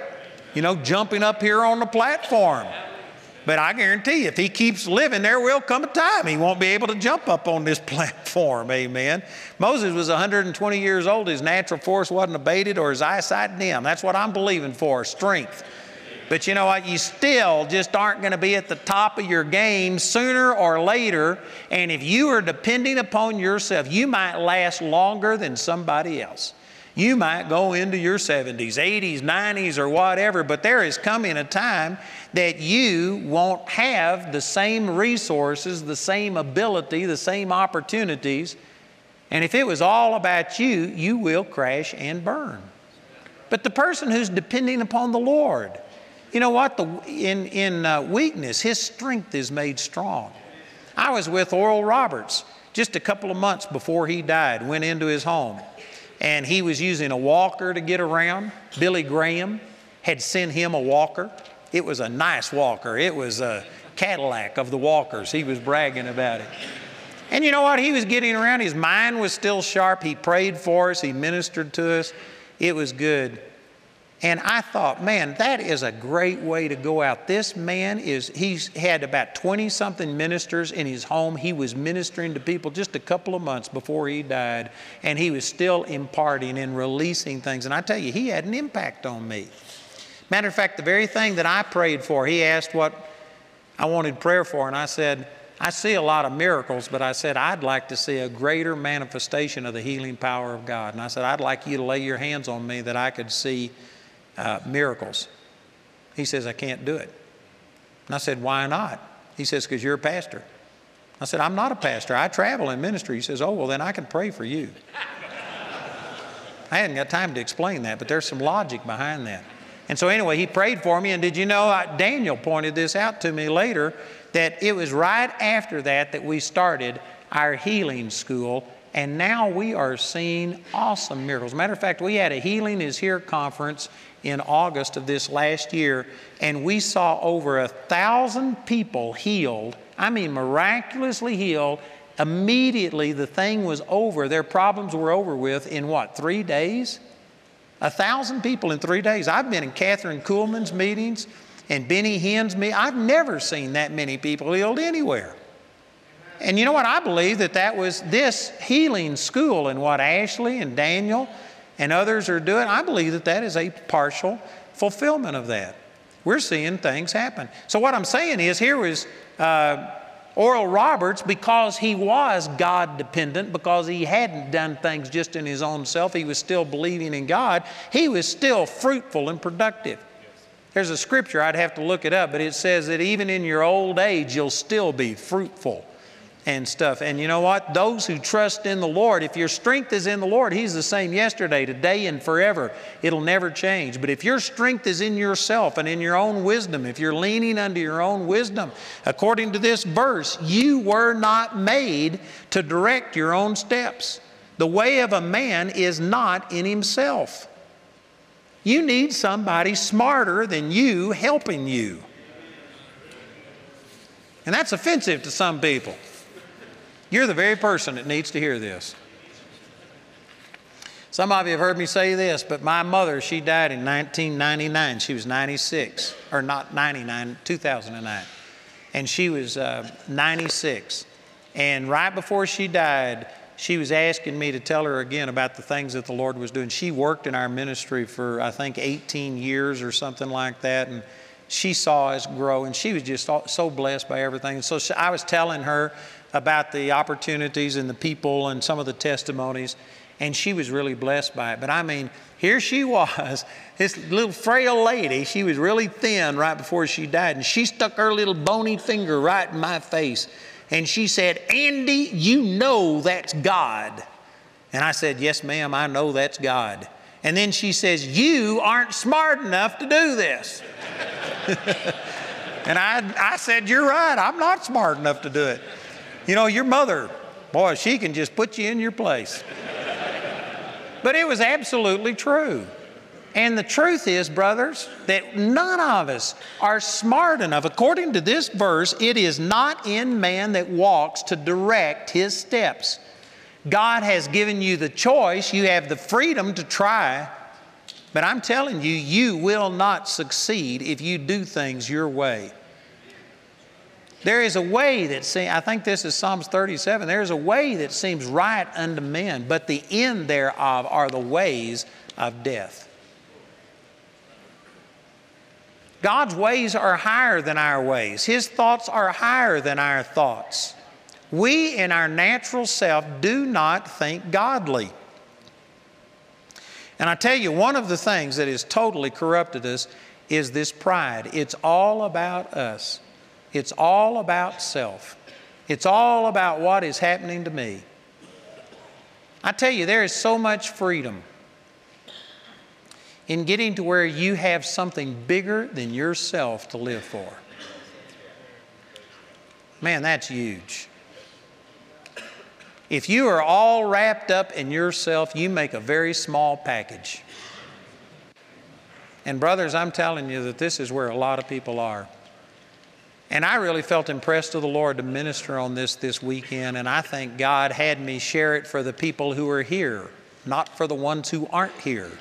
You know, jumping up here on the platform. But I guarantee you, if he keeps living, there will come a time he won't be able to jump up on this platform. Amen. Moses was 120 years old. His natural force wasn't abated or his eyesight dim. That's what I'm believing for strength. But you know what? You still just aren't going to be at the top of your game sooner or later. And if you are depending upon yourself, you might last longer than somebody else. You might go into your 70s, 80s, 90s, or whatever, but there is coming a time that you won't have the same resources, the same ability, the same opportunities. And if it was all about you, you will crash and burn. But the person who's depending upon the Lord, you know what? The, in in uh, weakness, his strength is made strong. I was with Oral Roberts just a couple of months before he died, went into his home, and he was using a walker to get around. Billy Graham had sent him a walker. It was a nice walker, it was a Cadillac of the walkers. He was bragging about it. And you know what? He was getting around. His mind was still sharp. He prayed for us, he ministered to us. It was good. And I thought, man, that is a great way to go out. This man is, he's had about 20 something ministers in his home. He was ministering to people just a couple of months before he died, and he was still imparting and releasing things. And I tell you, he had an impact on me. Matter of fact, the very thing that I prayed for, he asked what I wanted prayer for, and I said, I see a lot of miracles, but I said, I'd like to see a greater manifestation of the healing power of God. And I said, I'd like you to lay your hands on me that I could see uh, miracles. He says, I can't do it. And I said, Why not? He says, Because you're a pastor. I said, I'm not a pastor. I travel in ministry. He says, Oh, well, then I can pray for you. I hadn't got time to explain that, but there's some logic behind that. And so, anyway, he prayed for me. And did you know, uh, Daniel pointed this out to me later that it was right after that that we started our healing school and now we are seeing awesome miracles. Matter of fact, we had a Healing is Here conference in August of this last year, and we saw over a thousand people healed. I mean, miraculously healed. Immediately, the thing was over. Their problems were over with in what, three days? A thousand people in three days. I've been in Kathryn Kuhlman's meetings and Benny Hinn's meetings. I've never seen that many people healed anywhere. And you know what? I believe that that was this healing school and what Ashley and Daniel and others are doing. I believe that that is a partial fulfillment of that. We're seeing things happen. So, what I'm saying is, here was uh, Oral Roberts because he was God dependent, because he hadn't done things just in his own self, he was still believing in God, he was still fruitful and productive. There's a scripture, I'd have to look it up, but it says that even in your old age, you'll still be fruitful and stuff. And you know what? Those who trust in the Lord, if your strength is in the Lord, He's the same yesterday, today, and forever. It'll never change. But if your strength is in yourself and in your own wisdom, if you're leaning under your own wisdom, according to this verse, you were not made to direct your own steps. The way of a man is not in himself. You need somebody smarter than you helping you. And that's offensive to some people. You're the very person that needs to hear this. Some of you have heard me say this, but my mother, she died in 1999. She was 96, or not 99, 2009. And she was uh, 96. And right before she died, she was asking me to tell her again about the things that the Lord was doing. She worked in our ministry for, I think, 18 years or something like that. And she saw us grow, and she was just so blessed by everything. So I was telling her about the opportunities and the people and some of the testimonies, and she was really blessed by it. But I mean, here she was, this little frail lady. She was really thin right before she died, and she stuck her little bony finger right in my face. And she said, Andy, you know that's God. And I said, Yes, ma'am, I know that's God. And then she says, You aren't smart enough to do this. and I, I said, You're right, I'm not smart enough to do it. You know, your mother, boy, she can just put you in your place. but it was absolutely true. And the truth is, brothers, that none of us are smart enough. According to this verse, it is not in man that walks to direct his steps. God has given you the choice, you have the freedom to try, but I'm telling you, you will not succeed if you do things your way. There is a way that seems, I think this is Psalms 37, there is a way that seems right unto men, but the end thereof are the ways of death. God's ways are higher than our ways. His thoughts are higher than our thoughts. We, in our natural self, do not think godly. And I tell you, one of the things that has totally corrupted us is this pride. It's all about us, it's all about self, it's all about what is happening to me. I tell you, there is so much freedom in getting to where you have something bigger than yourself to live for. Man, that's huge. If you are all wrapped up in yourself, you make a very small package. And, brothers, I'm telling you that this is where a lot of people are. And I really felt impressed of the Lord to minister on this this weekend, and I think God had me share it for the people who are here, not for the ones who aren't here.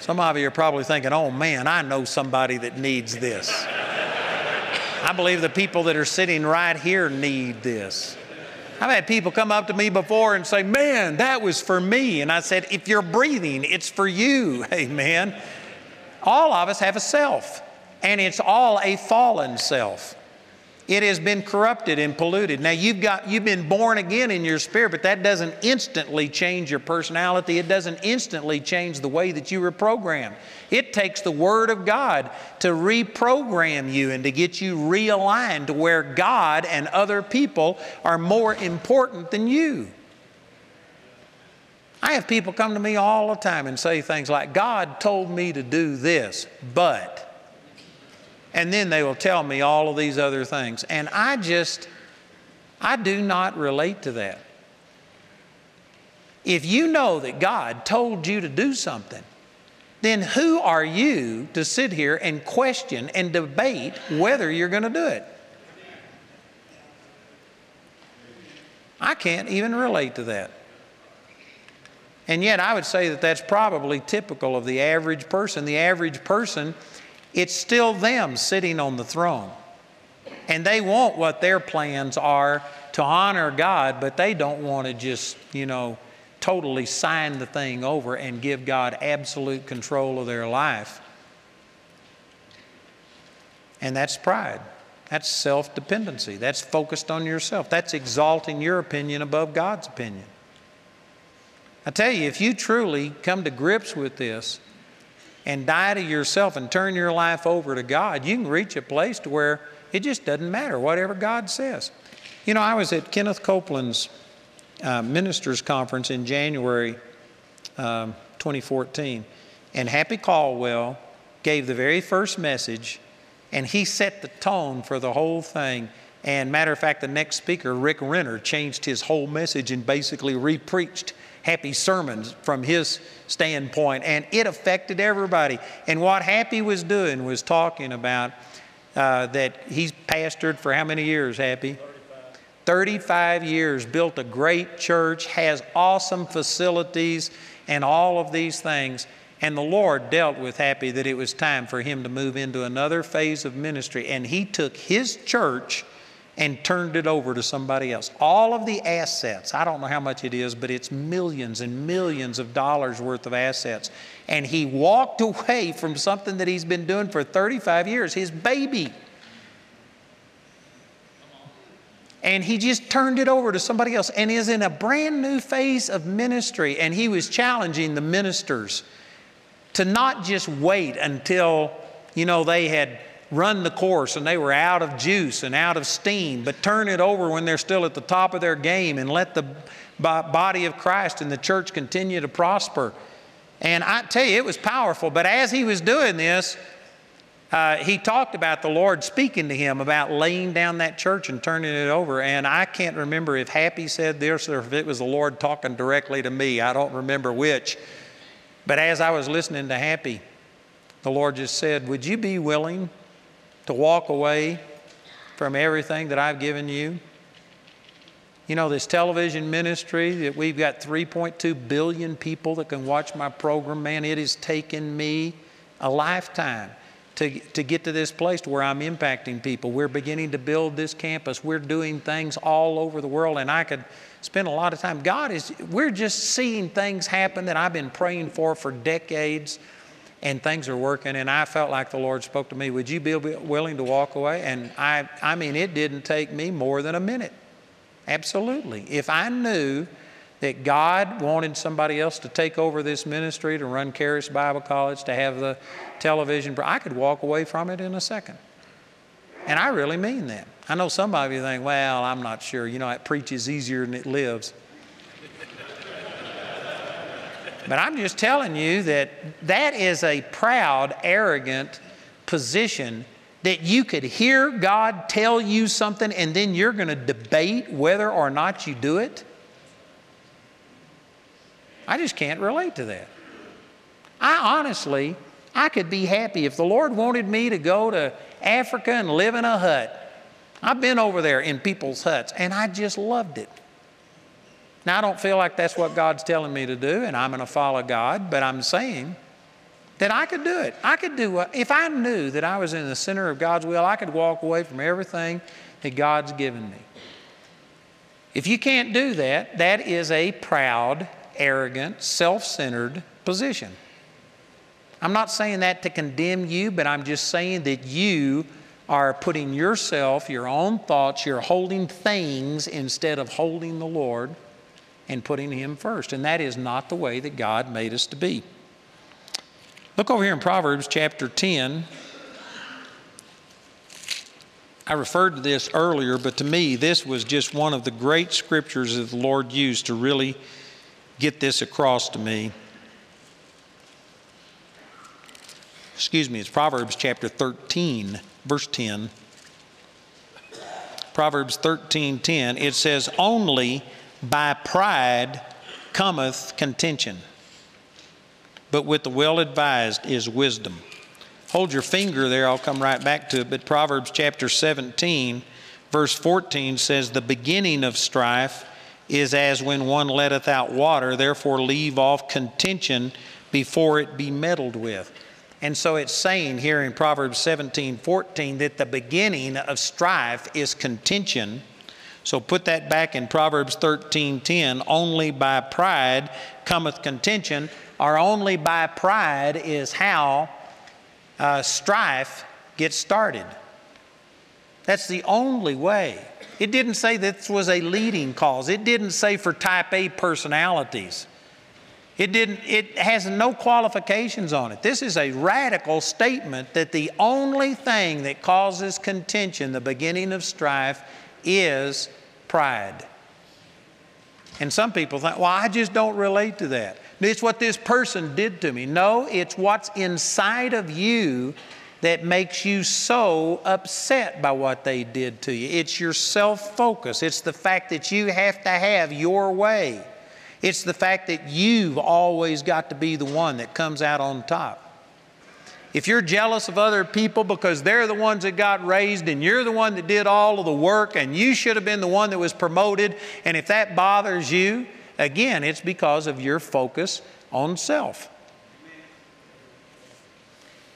Some of you are probably thinking, oh man, I know somebody that needs this. I believe the people that are sitting right here need this. I've had people come up to me before and say, Man, that was for me. And I said, If you're breathing, it's for you. Amen. All of us have a self, and it's all a fallen self. It has been corrupted and polluted. Now you've got you've been born again in your spirit, but that doesn't instantly change your personality. It doesn't instantly change the way that you were programmed. It takes the Word of God to reprogram you and to get you realigned to where God and other people are more important than you. I have people come to me all the time and say things like, God told me to do this, but. And then they will tell me all of these other things. And I just, I do not relate to that. If you know that God told you to do something, then who are you to sit here and question and debate whether you're going to do it? I can't even relate to that. And yet, I would say that that's probably typical of the average person. The average person it's still them sitting on the throne. And they want what their plans are to honor God, but they don't want to just, you know, totally sign the thing over and give God absolute control of their life. And that's pride. That's self dependency. That's focused on yourself. That's exalting your opinion above God's opinion. I tell you, if you truly come to grips with this, and die to yourself and turn your life over to God, you can reach a place to where it just doesn't matter whatever God says. You know, I was at Kenneth Copeland's uh, ministers conference in January um, 2014, and Happy Caldwell gave the very first message, and he set the tone for the whole thing. And matter of fact, the next speaker, Rick Renner, changed his whole message and basically repreached Happy sermons from his standpoint, and it affected everybody. And what Happy was doing was talking about uh, that he's pastored for how many years, Happy? 35. 35 years, built a great church, has awesome facilities, and all of these things. And the Lord dealt with Happy that it was time for him to move into another phase of ministry. And he took his church and turned it over to somebody else. All of the assets, I don't know how much it is, but it's millions and millions of dollars worth of assets. And he walked away from something that he's been doing for 35 years, his baby. and he just turned it over to somebody else and is in a brand new phase of ministry. And he was challenging the ministers to not just wait until, you know, they had run the course and they were out of juice and out of steam, but turn it over when they're still at the top of their game and let the body of Christ and the church continue to prosper. And I tell you, it was powerful. But as he was doing this, uh, he talked about the Lord speaking to him about laying down that church and turning it over. And I can't remember if Happy said this or if it was the Lord talking directly to me. I don't remember which. But as I was listening to Happy, the Lord just said, Would you be willing to walk away from everything that I've given you? You know, this television ministry that we've got 3.2 billion people that can watch my program, man, it has taken me a lifetime to, to get to this place to where I'm impacting people. We're beginning to build this campus. We're doing things all over the world, and I could spend a lot of time. God is, we're just seeing things happen that I've been praying for for decades and things are working. And I felt like the Lord spoke to me, Would you be willing to walk away? And I, I mean, it didn't take me more than a minute. Absolutely. If I knew that God wanted somebody else to take over this ministry, to run Charis Bible College, to have the television, I could walk away from it in a second. And I really mean that. I know some of you think, well, I'm not sure. You know, it preaches easier than it lives. But I'm just telling you that that is a proud, arrogant position that you could hear God tell you something and then you're going to debate whether or not you do it. I just can't relate to that. I honestly, I could be happy if the Lord wanted me to go to Africa and live in a hut. I've been over there in people's huts and I just loved it. Now, I don't feel like that's what God's telling me to do, and I'm going to follow God, but I'm saying that I could do it. I could do what, if I knew that I was in the center of God's will, I could walk away from everything that God's given me. If you can't do that, that is a proud, arrogant, self centered position. I'm not saying that to condemn you, but I'm just saying that you are putting yourself, your own thoughts, you're holding things instead of holding the Lord and putting Him first. And that is not the way that God made us to be. Look over here in Proverbs chapter 10. I referred to this earlier, but to me, this was just one of the great scriptures that the Lord used to really get this across to me. Excuse me, it's Proverbs chapter 13, verse 10. Proverbs 13, 10. It says, Only by pride cometh contention, but with the well advised is wisdom. Hold your finger there, I'll come right back to it. But Proverbs chapter 17, verse 14 says, The beginning of strife is as when one letteth out water, therefore leave off contention before it be meddled with. And so it's saying here in Proverbs 17, 14 that the beginning of strife is contention so put that back in Proverbs 13:10, only by pride cometh contention, or only by pride is how uh, strife gets started. That's the only way. It didn't say this was a leading cause. It didn't say for type A personalities. It didn't it has no qualifications on it. This is a radical statement that the only thing that causes contention, the beginning of strife, is pride. And some people think, well, I just don't relate to that. It's what this person did to me. No, it's what's inside of you that makes you so upset by what they did to you. It's your self focus. It's the fact that you have to have your way. It's the fact that you've always got to be the one that comes out on top. If you're jealous of other people because they're the ones that got raised and you're the one that did all of the work and you should have been the one that was promoted, and if that bothers you, again, it's because of your focus on self.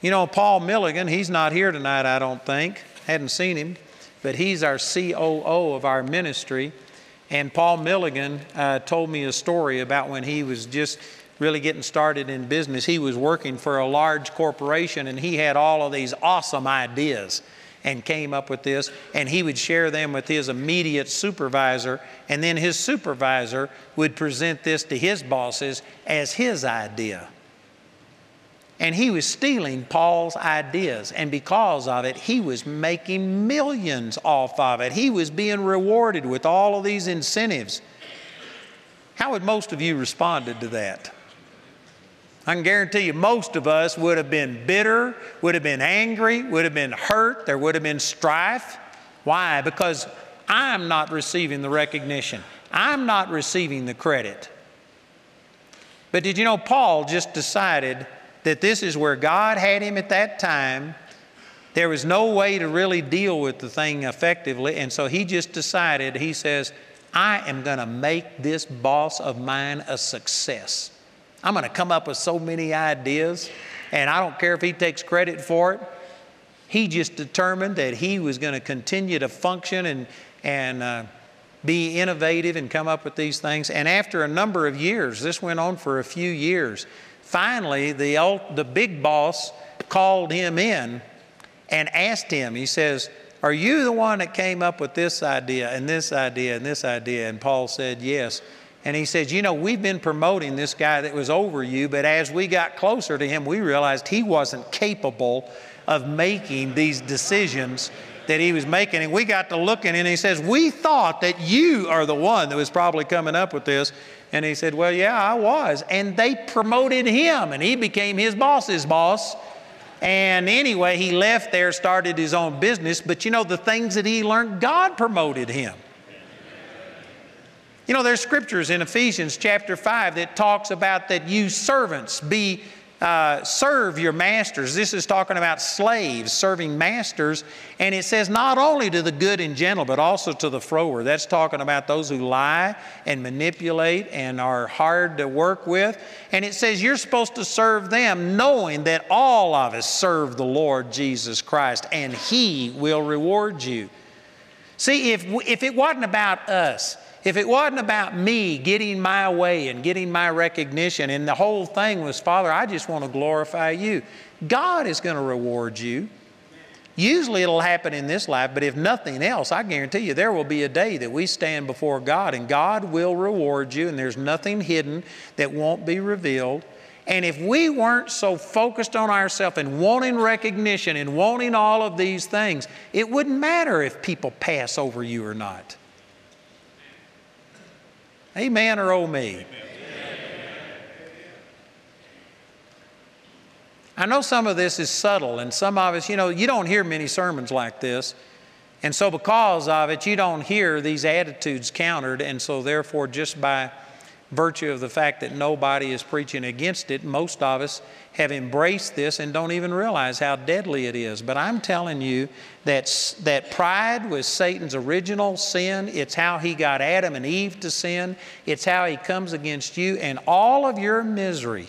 You know, Paul Milligan, he's not here tonight, I don't think. Hadn't seen him, but he's our COO of our ministry. And Paul Milligan uh, told me a story about when he was just really getting started in business, he was working for a large corporation and he had all of these awesome ideas. and came up with this, and he would share them with his immediate supervisor, and then his supervisor would present this to his bosses as his idea. And he was stealing Paul's ideas, and because of it, he was making millions off of it. He was being rewarded with all of these incentives. How would most of you responded to that? I can guarantee you, most of us would have been bitter, would have been angry, would have been hurt, there would have been strife. Why? Because I'm not receiving the recognition, I'm not receiving the credit. But did you know Paul just decided that this is where God had him at that time? There was no way to really deal with the thing effectively, and so he just decided, he says, I am going to make this boss of mine a success. I'm going to come up with so many ideas, and I don't care if he takes credit for it. He just determined that he was going to continue to function and, and uh, be innovative and come up with these things. And after a number of years, this went on for a few years, finally, the, the big boss called him in and asked him, he says, Are you the one that came up with this idea and this idea and this idea? And Paul said, Yes. And he says, You know, we've been promoting this guy that was over you, but as we got closer to him, we realized he wasn't capable of making these decisions that he was making. And we got to looking, and he says, We thought that you are the one that was probably coming up with this. And he said, Well, yeah, I was. And they promoted him, and he became his boss's boss. And anyway, he left there, started his own business. But you know, the things that he learned, God promoted him. You know, there's scriptures in Ephesians chapter 5 that talks about that you servants be uh, serve your masters. This is talking about slaves serving masters. And it says not only to the good and gentle, but also to the froward. That's talking about those who lie and manipulate and are hard to work with. And it says you're supposed to serve them knowing that all of us serve the Lord Jesus Christ and He will reward you. See, if, if it wasn't about us, if it wasn't about me getting my way and getting my recognition, and the whole thing was, Father, I just want to glorify you, God is going to reward you. Usually it'll happen in this life, but if nothing else, I guarantee you there will be a day that we stand before God and God will reward you, and there's nothing hidden that won't be revealed. And if we weren't so focused on ourselves and wanting recognition and wanting all of these things, it wouldn't matter if people pass over you or not. Amen or oh me? I know some of this is subtle, and some of us, you know, you don't hear many sermons like this. And so, because of it, you don't hear these attitudes countered. And so, therefore, just by virtue of the fact that nobody is preaching against it, most of us have embraced this and don't even realize how deadly it is. But I'm telling you that, that pride was Satan's original sin. It's how he got Adam and Eve to sin, it's how he comes against you, and all of your misery,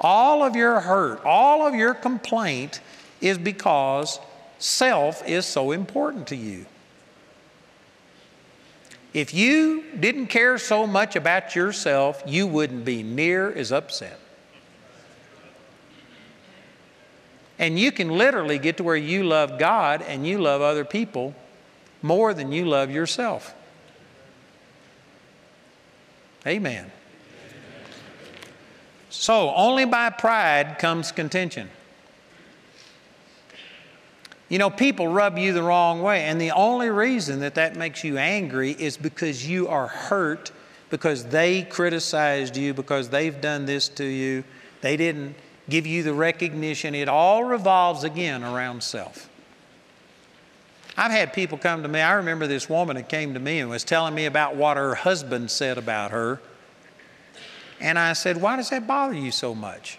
all of your hurt, all of your complaint is because self is so important to you. If you didn't care so much about yourself, you wouldn't be near as upset. And you can literally get to where you love God and you love other people more than you love yourself. Amen. So, only by pride comes contention. You know, people rub you the wrong way, and the only reason that that makes you angry is because you are hurt because they criticized you, because they've done this to you. They didn't give you the recognition. It all revolves again around self. I've had people come to me. I remember this woman that came to me and was telling me about what her husband said about her. And I said, Why does that bother you so much?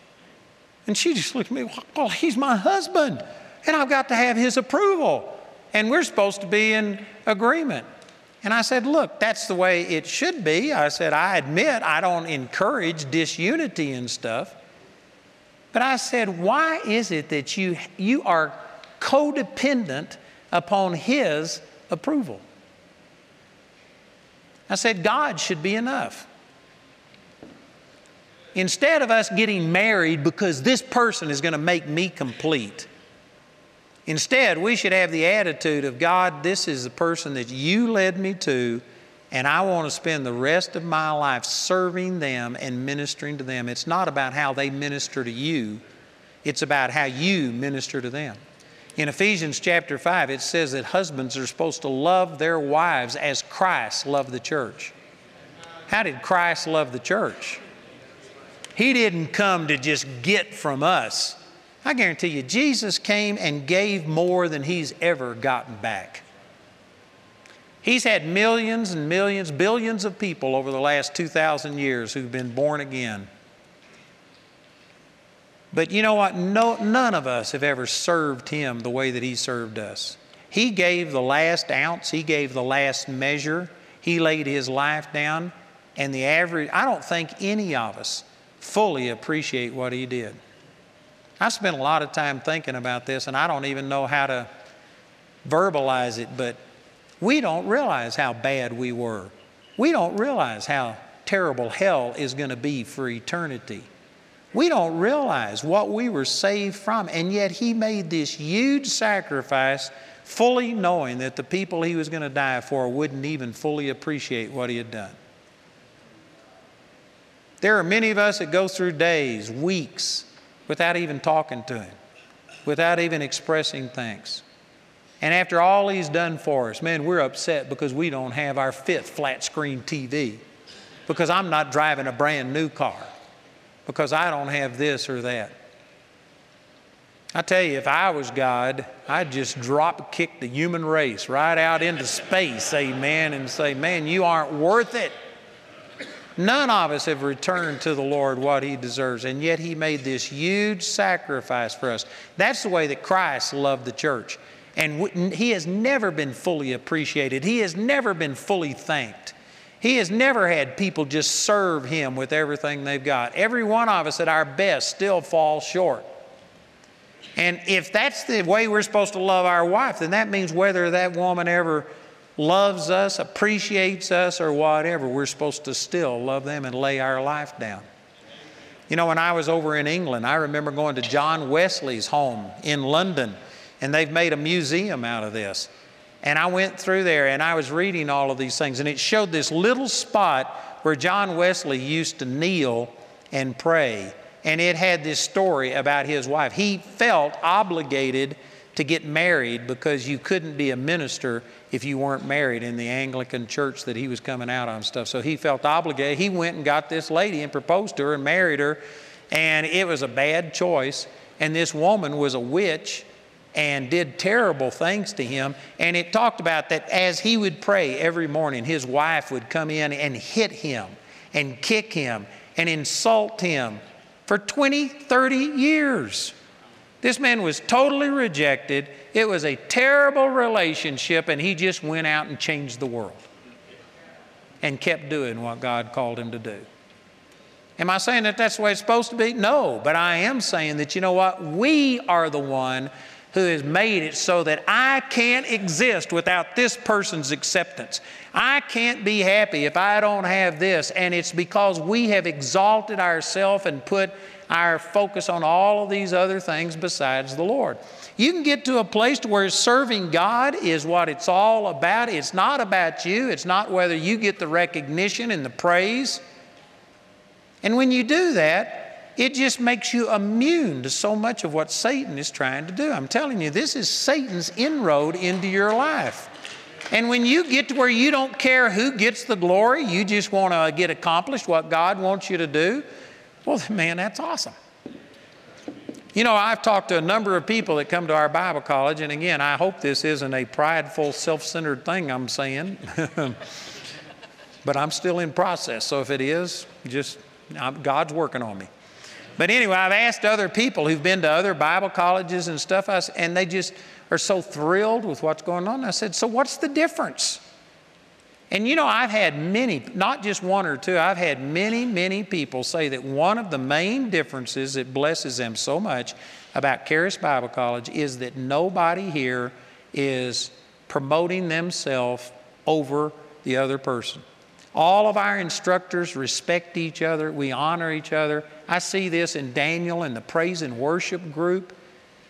And she just looked at me, Well, he's my husband and I've got to have his approval. And we're supposed to be in agreement. And I said, Look, that's the way it should be. I said, I admit I don't encourage disunity and stuff. But I said, Why is it that you, you are codependent upon his approval? I said, God should be enough. Instead of us getting married because this person is going to make me complete, Instead, we should have the attitude of God, this is the person that you led me to, and I want to spend the rest of my life serving them and ministering to them. It's not about how they minister to you, it's about how you minister to them. In Ephesians chapter 5, it says that husbands are supposed to love their wives as Christ loved the church. How did Christ love the church? He didn't come to just get from us. I guarantee you, Jesus came and gave more than he's ever gotten back. He's had millions and millions, billions of people over the last 2,000 years who've been born again. But you know what? No, none of us have ever served him the way that he served us. He gave the last ounce, he gave the last measure, he laid his life down, and the average, I don't think any of us fully appreciate what he did. I spent a lot of time thinking about this, and I don't even know how to verbalize it, but we don't realize how bad we were. We don't realize how terrible hell is going to be for eternity. We don't realize what we were saved from, and yet He made this huge sacrifice, fully knowing that the people He was going to die for wouldn't even fully appreciate what He had done. There are many of us that go through days, weeks, without even talking to Him, without even expressing thanks. And after all He's done for us, man, we're upset because we don't have our fifth flat screen TV, because I'm not driving a brand new car, because I don't have this or that. I tell you, if I was God, I'd just drop kick the human race right out into space, amen, and say, man, you aren't worth it. None of us have returned to the Lord what He deserves, and yet He made this huge sacrifice for us. That's the way that Christ loved the church. And He has never been fully appreciated, He has never been fully thanked. He has never had people just serve Him with everything they've got. Every one of us at our best still falls short. And if that's the way we're supposed to love our wife, then that means whether that woman ever loves us, appreciates us, or whatever, we're supposed to still love them and lay our life down. You know, when I was over in England, I remember going to John Wesley's home in London, and they've made a museum out of this. And I went through there and I was reading all of these things, and it showed this little spot where John Wesley used to kneel and pray. And it had this story about his wife. He felt obligated to get married because you couldn't be a minister if you weren't married in the Anglican church that he was coming out on stuff. So he felt obligated. He went and got this lady and proposed to her and married her, and it was a bad choice. And this woman was a witch and did terrible things to him. And it talked about that as he would pray every morning, his wife would come in and hit him and kick him and insult him for 20, 30 years. This man was totally rejected. It was a terrible relationship, and he just went out and changed the world and kept doing what God called him to do. Am I saying that that's the way it's supposed to be? No, but I am saying that, you know what? We are the one who has made it so that I can't exist without this person's acceptance. I can't be happy if I don't have this. And it's because we have exalted ourselves and put our focus on all of these other things besides the Lord. You can get to a place to where serving God is what it's all about. It's not about you. It's not whether you get the recognition and the praise. And when you do that, it just makes you immune to so much of what Satan is trying to do. I'm telling you, this is Satan's inroad into your life. And when you get to where you don't care who gets the glory, you just want to get accomplished what God wants you to do, well, man, that's awesome. You know, I've talked to a number of people that come to our Bible college, and again, I hope this isn't a prideful, self centered thing I'm saying, but I'm still in process. So if it is, just I'm, God's working on me. But anyway, I've asked other people who've been to other Bible colleges and stuff, and they just are so thrilled with what's going on. I said, So what's the difference? And you know, I've had many, not just one or two, I've had many, many people say that one of the main differences that blesses them so much about Charis Bible College is that nobody here is promoting themselves over the other person. All of our instructors respect each other, we honor each other. I see this in Daniel and the praise and worship group.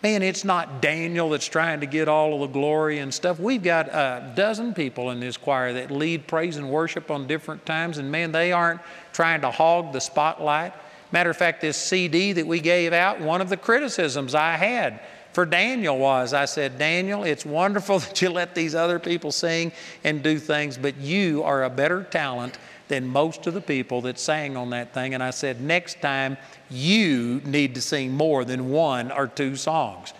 Man, it's not Daniel that's trying to get all of the glory and stuff. We've got a dozen people in this choir that lead praise and worship on different times, and man, they aren't trying to hog the spotlight. Matter of fact, this CD that we gave out, one of the criticisms I had for Daniel was I said, Daniel, it's wonderful that you let these other people sing and do things, but you are a better talent than most of the people that sang on that thing. And I said, next time you need to sing more than one or two songs.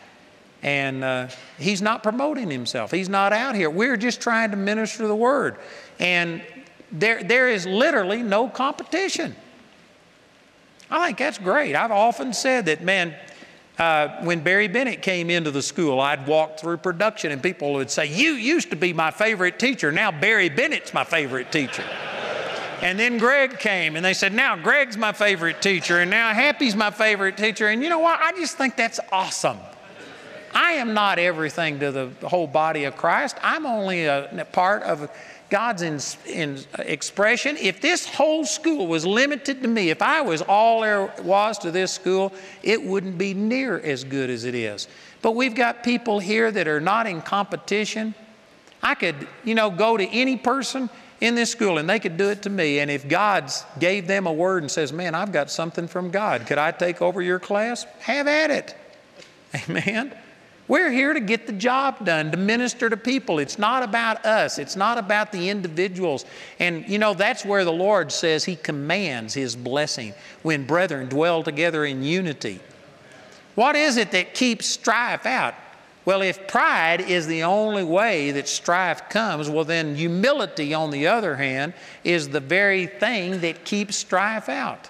And uh, he's not promoting himself. He's not out here. We're just trying to minister the word. And there, there is literally no competition. I think that's great. I've often said that, man, uh, when Barry Bennett came into the school, I'd walk through production and people would say, You used to be my favorite teacher. Now Barry Bennett's my favorite teacher. And then Greg came and they said, Now Greg's my favorite teacher, and now Happy's my favorite teacher. And you know what? I just think that's awesome. I am not everything to the whole body of Christ, I'm only a, part of God's in, in expression. If this whole school was limited to me, if I was all there was to this school, it wouldn't be near as good as it is. But we've got people here that are not in competition. I could, you know, go to any person in this school and they could do it to me. And if God gave them a word and says, Man, I've got something from God, could I take over your class? Have at it. Amen. We're here to get the job done, to minister to people. It's not about us, it's not about the individuals. And you know, that's where the Lord says He commands His blessing when brethren dwell together in unity. What is it that keeps strife out? Well, if pride is the only way that strife comes, well, then humility, on the other hand, is the very thing that keeps strife out.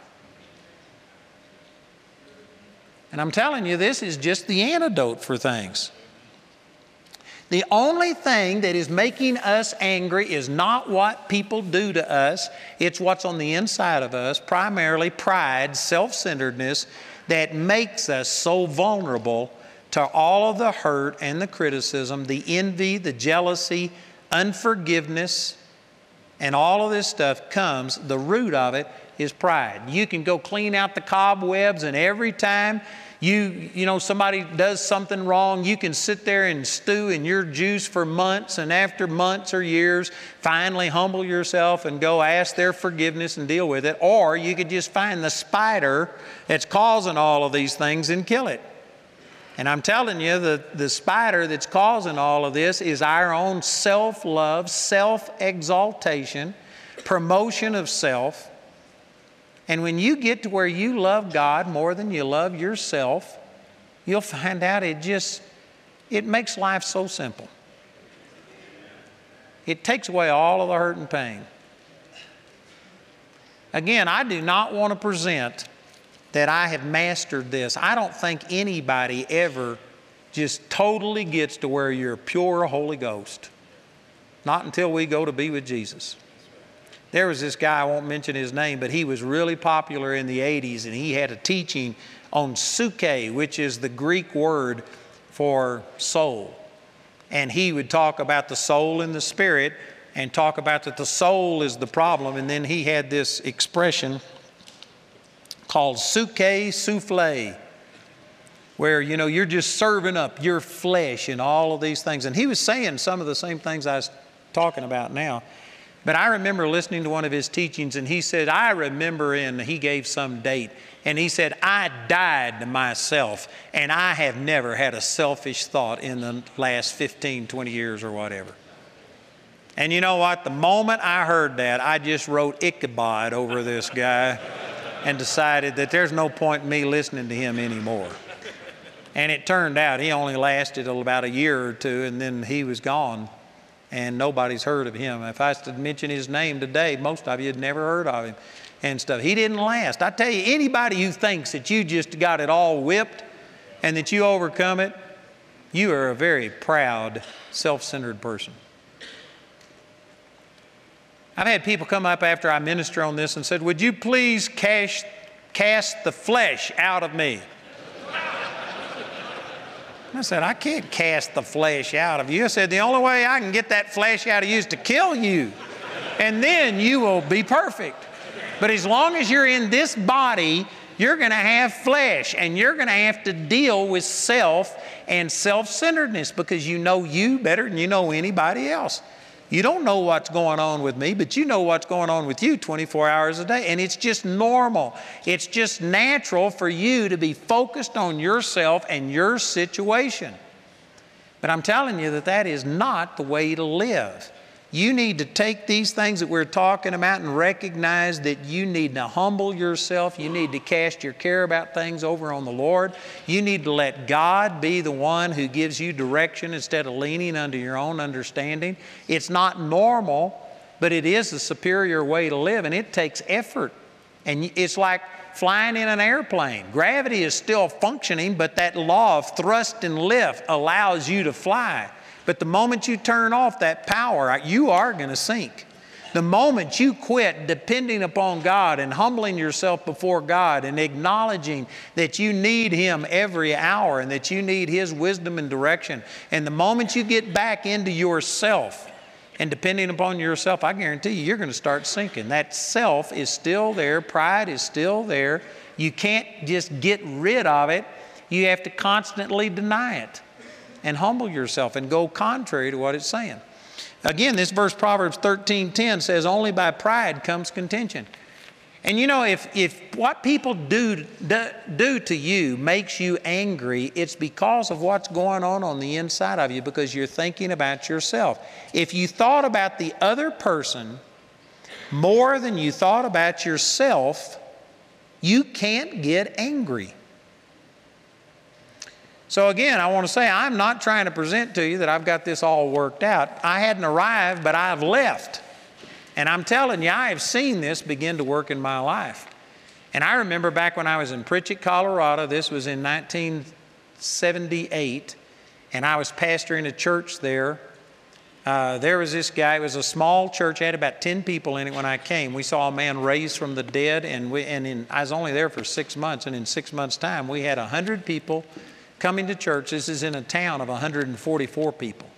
And I'm telling you, this is just the antidote for things. The only thing that is making us angry is not what people do to us, it's what's on the inside of us, primarily pride, self centeredness, that makes us so vulnerable to all of the hurt and the criticism, the envy, the jealousy, unforgiveness, and all of this stuff comes, the root of it is pride. You can go clean out the cobwebs, and every time you, you know, somebody does something wrong, you can sit there and stew in your juice for months, and after months or years, finally humble yourself and go ask their forgiveness and deal with it. Or you could just find the spider that's causing all of these things and kill it. And I'm telling you, the, the spider that's causing all of this is our own self love, self exaltation, promotion of self. And when you get to where you love God more than you love yourself, you'll find out it just it makes life so simple. It takes away all of the hurt and pain. Again, I do not want to present that I have mastered this. I don't think anybody ever just totally gets to where you're pure Holy Ghost. Not until we go to be with Jesus. There was this guy, I won't mention his name, but he was really popular in the 80s, and he had a teaching on psuche, which is the Greek word for soul. And he would talk about the soul and the spirit and talk about that the soul is the problem. And then he had this expression called psuche souffle, where you know you're just serving up your flesh and all of these things. And he was saying some of the same things I was talking about now. But I remember listening to one of his teachings, and he said, I remember in, he gave some date, and he said, I died to myself, and I have never had a selfish thought in the last 15, 20 years or whatever. And you know what? The moment I heard that, I just wrote Ichabod over this guy and decided that there's no point in me listening to him anymore. And it turned out he only lasted about a year or two, and then he was gone and nobody's heard of him. If I was to mention his name today, most of you had never heard of him and stuff. He didn't last. I tell you, anybody who thinks that you just got it all whipped and that you overcome it, you are a very proud, self centered person. I've had people come up after I minister on this and said, Would you please cast, cast the flesh out of me? I said, I can't cast the flesh out of you. I said, the only way I can get that flesh out of you is to kill you. And then you will be perfect. But as long as you're in this body, You're going to have flesh and you're going to have to deal with self and self centeredness because you know you better than you know anybody else. You don't know what's going on with me, but you know what's going on with you 24 hours a day. And it's just normal. It's just natural for you to be focused on yourself and your situation. But I'm telling you that that is not the way to live. You need to take these things that we're talking about and recognize that you need to humble yourself. You need to cast your care about things over on the Lord. You need to let God be the one who gives you direction instead of leaning under your own understanding. It's not normal, but it is a superior way to live, and it takes effort. And it's like flying in an airplane. Gravity is still functioning, but that law of thrust and lift allows you to fly. But the moment you turn off that power, you are going to sink. The moment you quit depending upon God and humbling yourself before God and acknowledging that you need Him every hour and that you need His wisdom and direction, and the moment you get back into yourself and depending upon yourself, I guarantee you, you're going to start sinking. That self is still there, pride is still there. You can't just get rid of it, you have to constantly deny it and humble yourself and go contrary to what it's saying. Again, this verse, Proverbs 13 10, says, Only by pride comes contention. And you know, if, if what people do, do, do to you makes you angry, it's because of what's going on on the inside of you because you're thinking about yourself. If you thought about the other person more than you thought about yourself, you can't get angry. So, again, I want to say I'm not trying to present to you that I've got this all worked out. I hadn't arrived, but I've left. And I'm telling you, I have seen this begin to work in my life. And I remember back when I was in Pritchett, Colorado, this was in 1978, and I was pastoring a church there. Uh, there was this guy, it was a small church, had about 10 people in it when I came. We saw a man raised from the dead, and, we, and in, I was only there for six months, and in six months' time, we had 100 people coming to church. This is in a town of 144 people.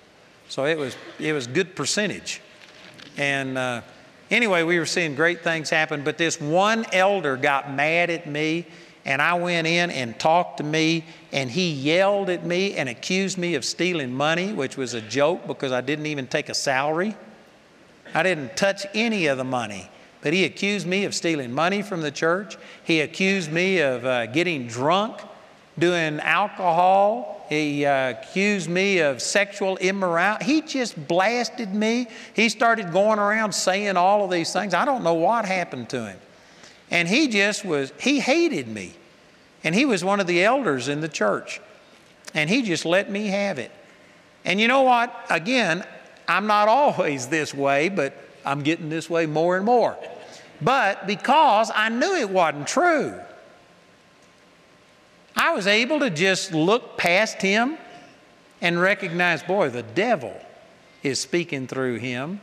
So it was, it was good percentage. And uh, anyway, we were seeing great things happen, but this one elder got mad at me, and I went in and talked to me, and he yelled at me and accused me of stealing money, which was a joke because I didn't even take a salary. I didn't touch any of the money. But he accused me of stealing money from the church. He accused me of uh, getting drunk doing alcohol. He uh, accused me of sexual immorality. He just blasted me. He started going around saying all of these things. I don't know what happened to him. And he just was, he hated me. And he was one of the elders in the church. And he just let me have it. And you know what? Again, I'm not always this way, but I'm getting this way more and more. But because I knew it wasn't true. I was able to just look past him and recognize, boy, the devil is speaking through him.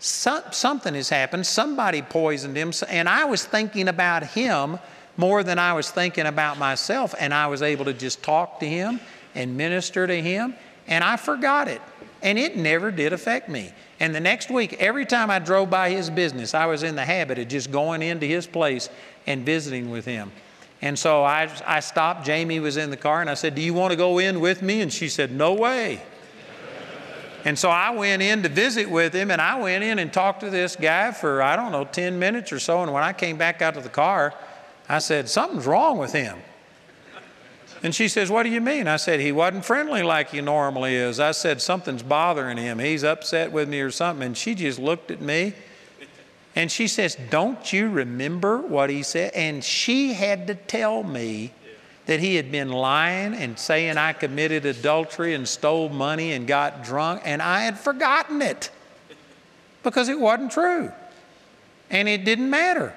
So, something has happened. Somebody poisoned him. And I was thinking about him more than I was thinking about myself. And I was able to just talk to him and minister to him. And I forgot it. And it never did affect me. And the next week, every time I drove by his business, I was in the habit of just going into his place and visiting with him. And so I, I stopped. Jamie was in the car, and I said, Do you want to go in with me? And she said, No way. And so I went in to visit with him, and I went in and talked to this guy for, I don't know, 10 minutes or so. And when I came back out to the car, I said, Something's wrong with him. And she says, What do you mean? I said, He wasn't friendly like he normally is. I said, Something's bothering him. He's upset with me or something. And she just looked at me and she says, Don't you remember what he said? And she had to tell me that he had been lying and saying I committed adultery and stole money and got drunk, and I had forgotten it because it wasn't true. And it didn't matter.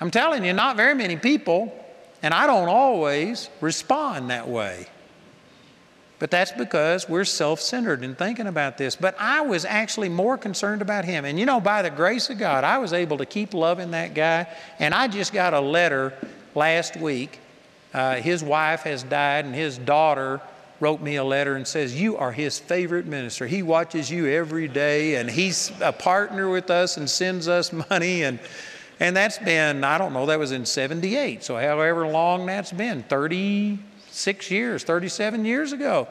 I'm telling you, not very many people, and I don't always respond that way. But that's because we're self centered in thinking about this. But I was actually more concerned about him. And you know, by the grace of God, I was able to keep loving that guy. And I just got a letter last week. Uh, his wife has died, and his daughter wrote me a letter and says, You are his favorite minister. He watches you every day, and he's a partner with us and sends us money. And And that's been, I don't know, that was in 78. So, however long that's been 36 years, 37 years ago.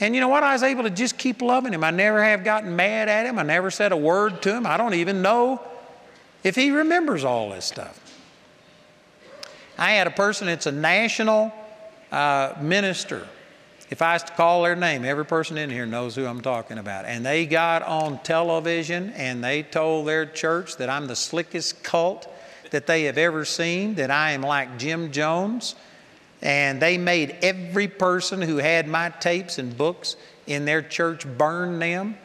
And you know what? I was able to just keep loving him. I never have gotten mad at him. I never said a word to him. I don't even know if he remembers all this stuff. I had a person it's a national uh, minister. If I was to call their name, every person in here knows who I'm talking about. And they got on television and they told their church that I'm the slickest cult that they have ever seen, that I am like Jim Jones. And they made every person who had my tapes and books in their church burn them.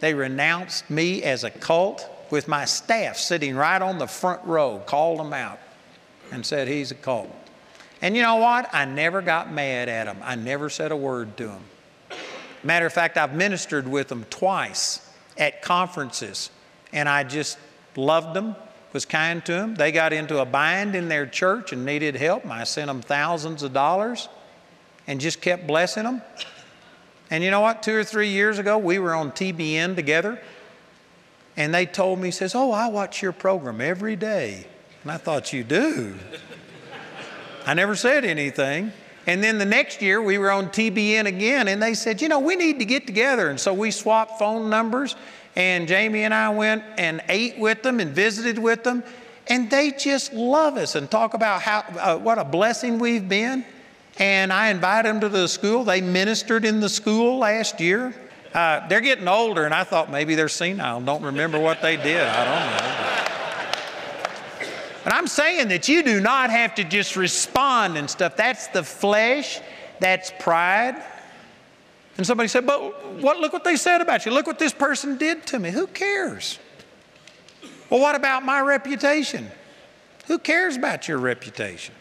They renounced me as a cult with my staff sitting right on the front row, called them out and said he's a cult. And you know what? I never got mad at him. I never said a word to him. Matter of fact, I've ministered with them twice at conferences, and I just loved them, was kind to them. They got into a bind in their church and needed help, I sent them thousands of dollars and just kept blessing them. And you know what? Two or three years ago, we were on TBN together, and they told me, says, "Oh, I watch your program every day." And I thought, You do? I never said anything. And then the next year we were on TBN again, and they said, You know, we need to get together. And so we swapped phone numbers, and Jamie and I went and ate with them and visited with them. And they just love us and talk about how, uh, what a blessing we've been. And I invited them to the school. They ministered in the school last year. Uh, they're getting older, and I thought maybe they're senile. Don't remember what they did. I don't know. But I'm saying that you do not have to just respond and stuff. That's the flesh, that's pride. And somebody said, But what, look what they said about you. Look what this person did to me. Who cares? Well, what about my reputation? Who cares about your reputation?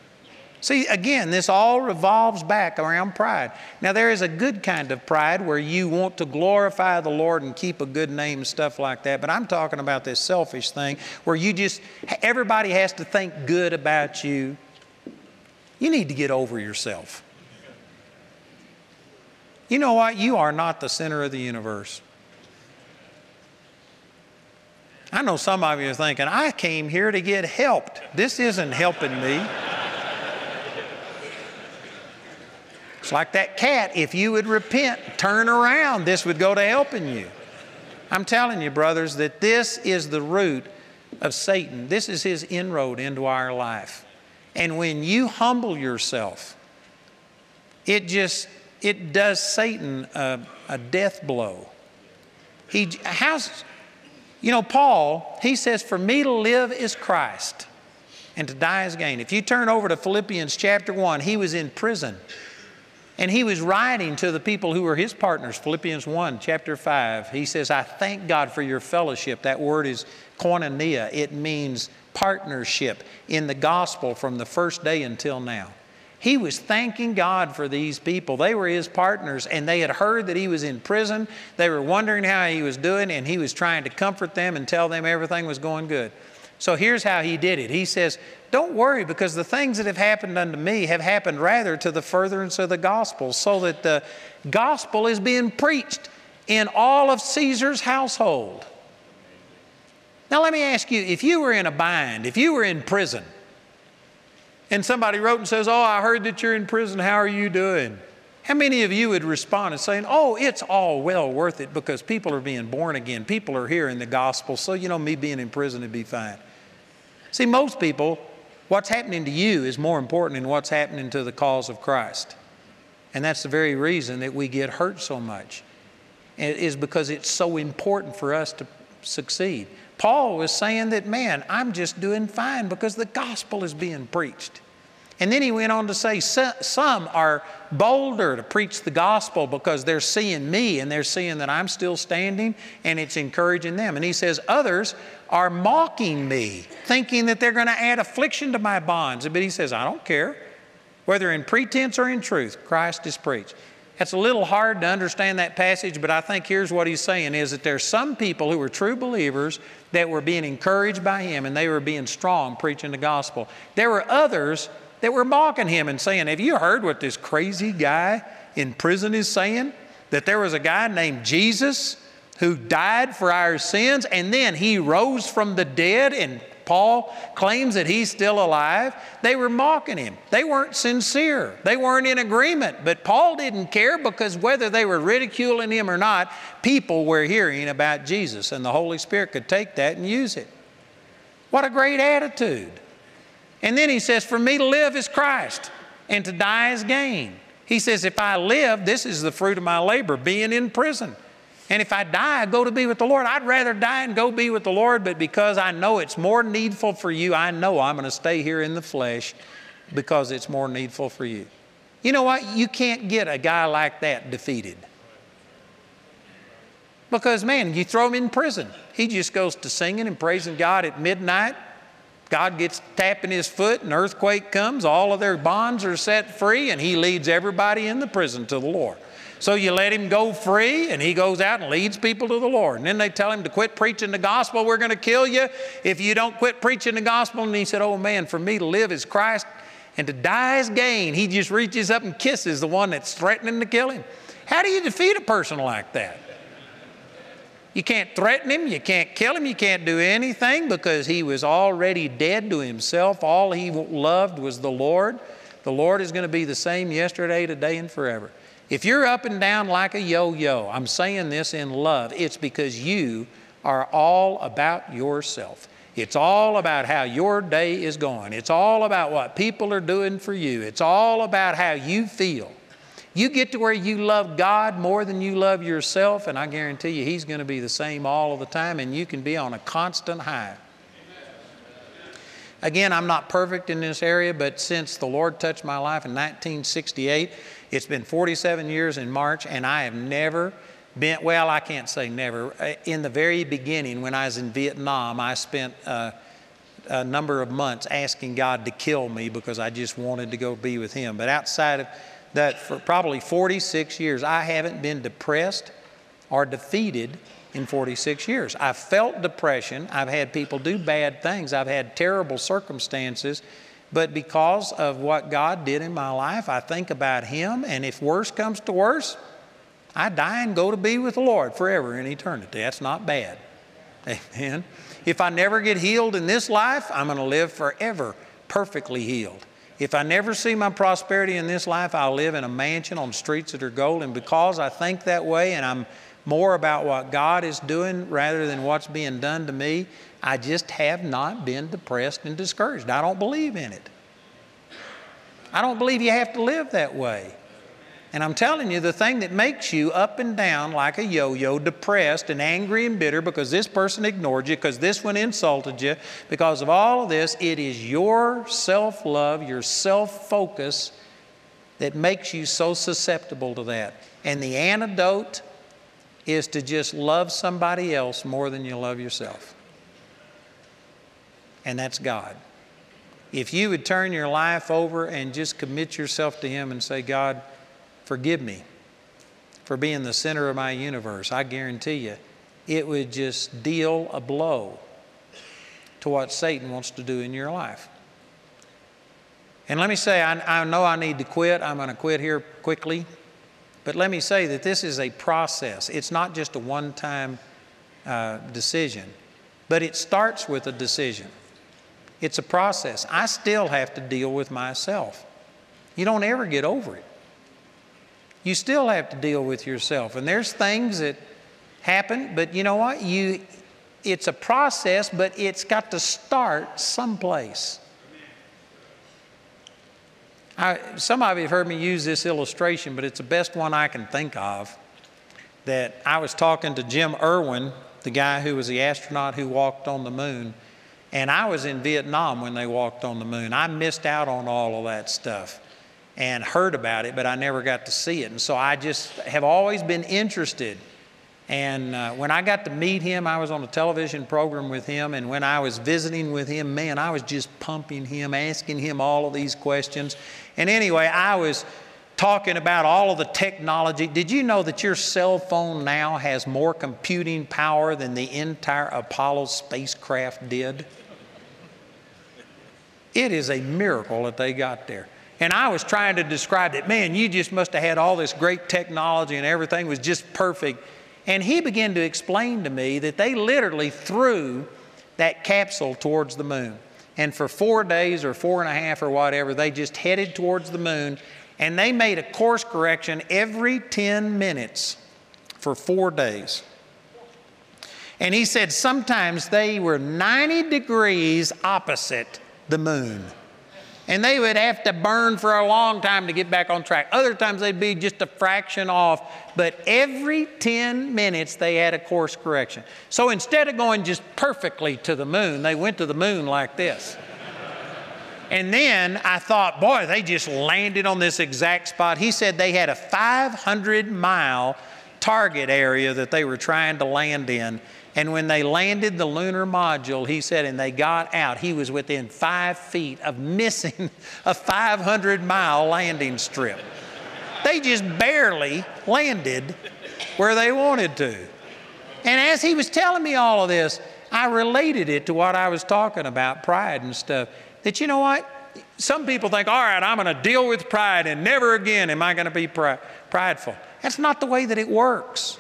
See, again, this all revolves back around pride. Now, there is a good kind of pride where you want to glorify the Lord and keep a good name and stuff like that, but I'm talking about this selfish thing where you just, everybody has to think good about you. You need to get over yourself. You know what? You are not the center of the universe. I know some of you are thinking, I came here to get helped. This isn't helping me. It's like that cat. If you would repent, turn around, this would go to helping you. I'm telling you, brothers, that this is the root of Satan. This is his inroad into our life. And when you humble yourself, it just it does Satan a, a death blow. He how's you know Paul, he says, For me to live is Christ, and to die is gain. If you turn over to Philippians chapter 1, he was in prison. And he was writing to the people who were his partners, Philippians 1, chapter 5. He says, I thank God for your fellowship. That word is koinonia, it means partnership in the gospel from the first day until now. He was thanking God for these people. They were his partners, and they had heard that he was in prison. They were wondering how he was doing, and he was trying to comfort them and tell them everything was going good. So here's how he did it. He says, Don't worry, because the things that have happened unto me have happened rather to the furtherance of the gospel, so that the gospel is being preached in all of Caesar's household. Now, let me ask you if you were in a bind, if you were in prison, and somebody wrote and says, Oh, I heard that you're in prison, how are you doing? How many of you would respond and saying, Oh, it's all well worth it because people are being born again, people are hearing the gospel, so you know, me being in prison would be fine. See, most people, what's happening to you is more important than what's happening to the cause of Christ. And that's the very reason that we get hurt so much, it is because it's so important for us to succeed. Paul was saying that, man, I'm just doing fine because the gospel is being preached. And then he went on to say, Some are bolder to preach the gospel because they're seeing me and they're seeing that I'm still standing and it's encouraging them. And he says, Others are mocking me, thinking that they're going to add affliction to my bonds. But he says, I don't care. Whether in pretense or in truth, Christ is preached. It's a little hard to understand that passage, but I think here's what he's saying is that there's some people who were true believers that were being encouraged by him and they were being strong preaching the gospel. There were others that were mocking him and saying, Have you heard what this crazy guy in prison is saying? That there was a guy named Jesus who died for our sins and then he rose from the dead and Paul claims that he's still alive, they were mocking him. They weren't sincere. They weren't in agreement. But Paul didn't care because whether they were ridiculing him or not, people were hearing about Jesus, and the Holy Spirit could take that and use it. What a great attitude. And then he says, For me to live is Christ, and to die is gain. He says, If I live, this is the fruit of my labor, being in prison. And if I die, I go to be with the Lord. I'd rather die and go be with the Lord, but because I know it's more needful for you, I know I'm going to stay here in the flesh because it's more needful for you. You know what? You can't get a guy like that defeated. Because, man, you throw him in prison. He just goes to singing and praising God at midnight. God gets tapping his foot, an earthquake comes, all of their bonds are set free, and he leads everybody in the prison to the Lord. So you let him go free, and he goes out and leads people to the Lord. And then they tell him to quit preaching the gospel. We're going to kill you if you don't quit preaching the gospel. And he said, Oh man, for me to live is Christ, and to die is gain. He just reaches up and kisses the one that's threatening to kill him. How do you defeat a person like that? You can't threaten him, you can't kill him, you can't do anything because he was already dead to himself. All he loved was the Lord. The Lord is going to be the same yesterday, today, and forever. If you're up and down like a yo yo, I'm saying this in love, it's because you are all about yourself. It's all about how your day is going. It's all about what people are doing for you. It's all about how you feel. You get to where you love God more than you love yourself, and I guarantee you He's going to be the same all of the time, and you can be on a constant high. Again, I'm not perfect in this area, but since the Lord touched my life in 1968, it's been 47 years in March, and I have never been, well, I can't say never. Uh, in the very beginning, when I was in Vietnam, I spent uh, a number of months asking God to kill me because I just wanted to go be with Him. But outside of that, for probably 46 years, I haven't been depressed or defeated in 46 years. I've felt depression. I've had people do bad things. I've had terrible circumstances. But because of what God did in my life, I think about Him, and if worse comes to worse, I die and go to be with the Lord forever in eternity. That's not bad. Amen. If I never get healed in this life, I'm going to live forever perfectly healed. If I never see my prosperity in this life, I'll live in a mansion on streets that are gold. And because I think that way and I'm more about what God is doing rather than what's being done to me, I just have not been depressed and discouraged. I don't believe in it. I don't believe you have to live that way. And I'm telling you, the thing that makes you up and down like a yo yo, depressed and angry and bitter because this person ignored you, because this one insulted you, because of all of this, it is your self love, your self focus that makes you so susceptible to that. And the antidote is to just love somebody else more than you love yourself and that's God. If you would turn your life over and just commit yourself to Him and say, God, forgive me for being the center of my universe, I guarantee you, it would just deal a blow to what Satan wants to do in your life. And let me say, I, I know I need to quit. I'm going to quit here quickly. But let me say that this is a process. It's not just a one time uh, decision, but it starts with a decision. It's a process. I still have to deal with myself. You don't ever get over it. You still have to deal with yourself. And there's things that happen, but you know what? You it's a process, but it's got to start someplace. I, some of you have heard me use this illustration, but it's the best one I can think of. That I was talking to Jim Irwin, the guy who was the astronaut who walked on the moon, and I was in Vietnam when they walked on the moon. I missed out on all of that stuff and heard about it, but I never got to see it. And so I just have always been interested. And uh, when I got to meet him, I was on a television program with him. And when I was visiting with him, man, I was just pumping him, asking him all of these questions. And anyway, I was talking about all of the technology. Did you know that your cell phone now has more computing power than the entire Apollo spacecraft did? It is a miracle that they got there. And I was trying to describe it. Man, you just must have had all this great technology and everything was just perfect. And he began to explain to me that they literally threw that capsule towards the moon. And for four days or four and a half or whatever, they just headed towards the moon and they made a course correction every 10 minutes for four days. And he said sometimes they were 90 degrees opposite the moon. And they would have to burn for a long time to get back on track. Other times they'd be just a fraction off. But every 10 minutes they had a course correction. So instead of going just perfectly to the moon, they went to the moon like this. And then I thought, boy, they just landed on this exact spot. He said they had a 500 mile target area that they were trying to land in. And when they landed the lunar module, he said, and they got out, he was within five feet of missing a 500 mile landing strip. They just barely landed where they wanted to. And as he was telling me all of this, I related it to what I was talking about pride and stuff. That you know what? Some people think, all right, I'm going to deal with pride and never again am I going to be prideful. That's not the way that it works.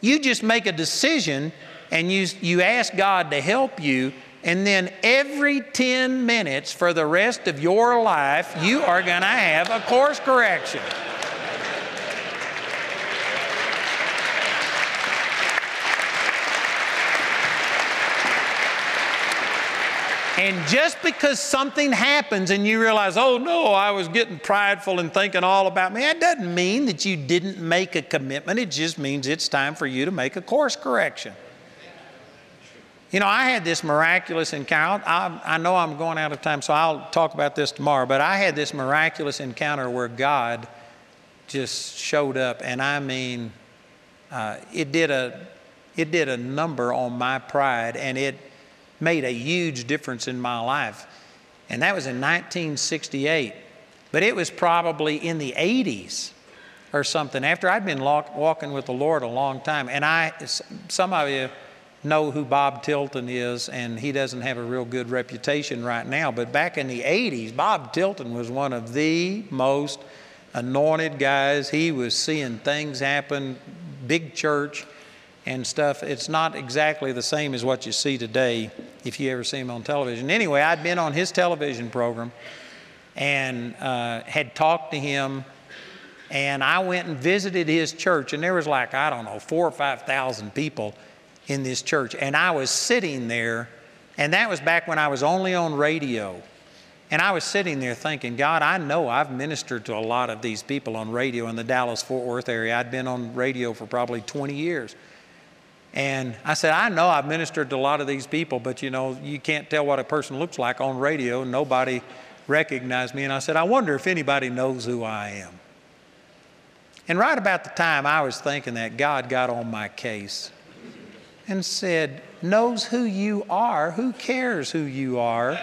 You just make a decision and you, you ask God to help you, and then every 10 minutes for the rest of your life, you are going to have a course correction. And just because something happens and you realize, oh no, I was getting prideful and thinking all about me, that doesn't mean that you didn't make a commitment. It just means it's time for you to make a course correction. You know, I had this miraculous encounter. I, I, know I'm going out of time, so I'll talk about this tomorrow. But I had this miraculous encounter where God just showed up, and I mean, uh, it did a it did a number on my pride, and it made a huge difference in my life. And that was in 1968. But it was probably in the 80s or something after I'd been walking with the Lord a long time. And I, some of you know who Bob Tilton is, and he doesn't have a real good reputation right now. But back in the 80s, Bob Tilton was one of the most anointed guys. He was seeing things happen, big church and stuff. It's not exactly the same as what you see today if you ever see him on television. Anyway, I'd been on his television program and uh, had talked to him. And I went and visited his church, and there was like, I don't know, four or 5,000 people in this church. And I was sitting there, and that was back when I was only on radio. And I was sitting there thinking, God, I know I've ministered to a lot of these people on radio in the Dallas Fort Worth area. I'd been on radio for probably 20 years. And I said, I know I've ministered to a lot of these people, but you know, you can't tell what a person looks like on radio. Nobody recognized me. And I said, I wonder if anybody knows who I am. And right about the time I was thinking that, God got on my case and said, knows who you are. Who cares who you are?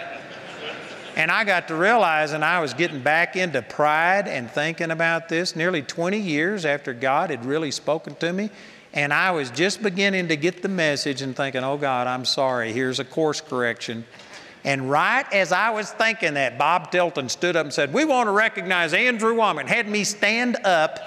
And I got to realizing I was getting back into pride and thinking about this nearly 20 years after God had really spoken to me. And I was just beginning to get the message and thinking, oh God, I'm sorry. Here's a course correction. And right as I was thinking that, Bob Tilton stood up and said, We want to recognize Andrew Wommack. Had me stand up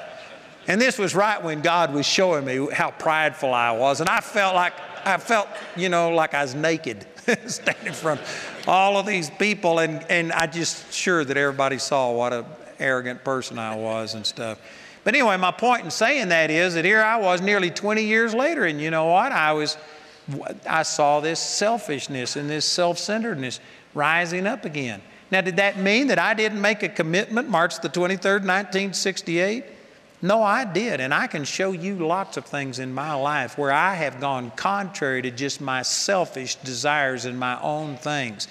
and this was right when God was showing me how prideful I was. And I felt like, I felt, you know, like I was naked standing in front of all of these people. And, and I just sure that everybody saw what an arrogant person I was and stuff. But anyway, my point in saying that is that here I was nearly 20 years later. And you know what? I was, I saw this selfishness and this self-centeredness rising up again. Now, did that mean that I didn't make a commitment March the 23rd, 1968? No, I did. And I can show you lots of things in my life where I have gone contrary to just my selfish desires and my own things.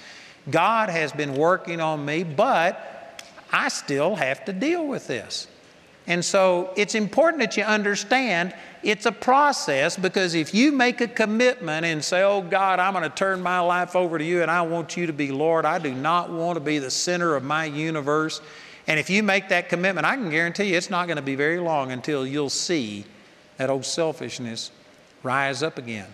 God has been working on me, but I still have to deal with this. And so it's important that you understand it's a process because if you make a commitment and say, Oh God, I'm going to turn my life over to you and I want you to be Lord, I do not want to be the center of my universe. And if you make that commitment, I can guarantee you it's not going to be very long until you'll see that old selfishness rise up again.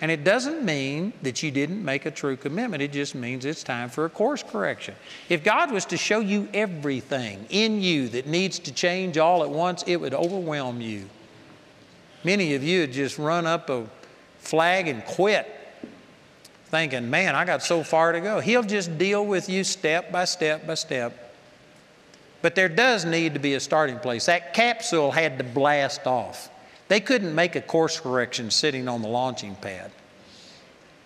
And it doesn't mean that you didn't make a true commitment. It just means it's time for a course correction. If God was to show you everything in you that needs to change all at once, it would overwhelm you. Many of you would just run up a flag and quit thinking, man, I got so far to go. He'll just deal with you step by step by step. But there does need to be a starting place. That capsule had to blast off. They couldn't make a course correction sitting on the launching pad.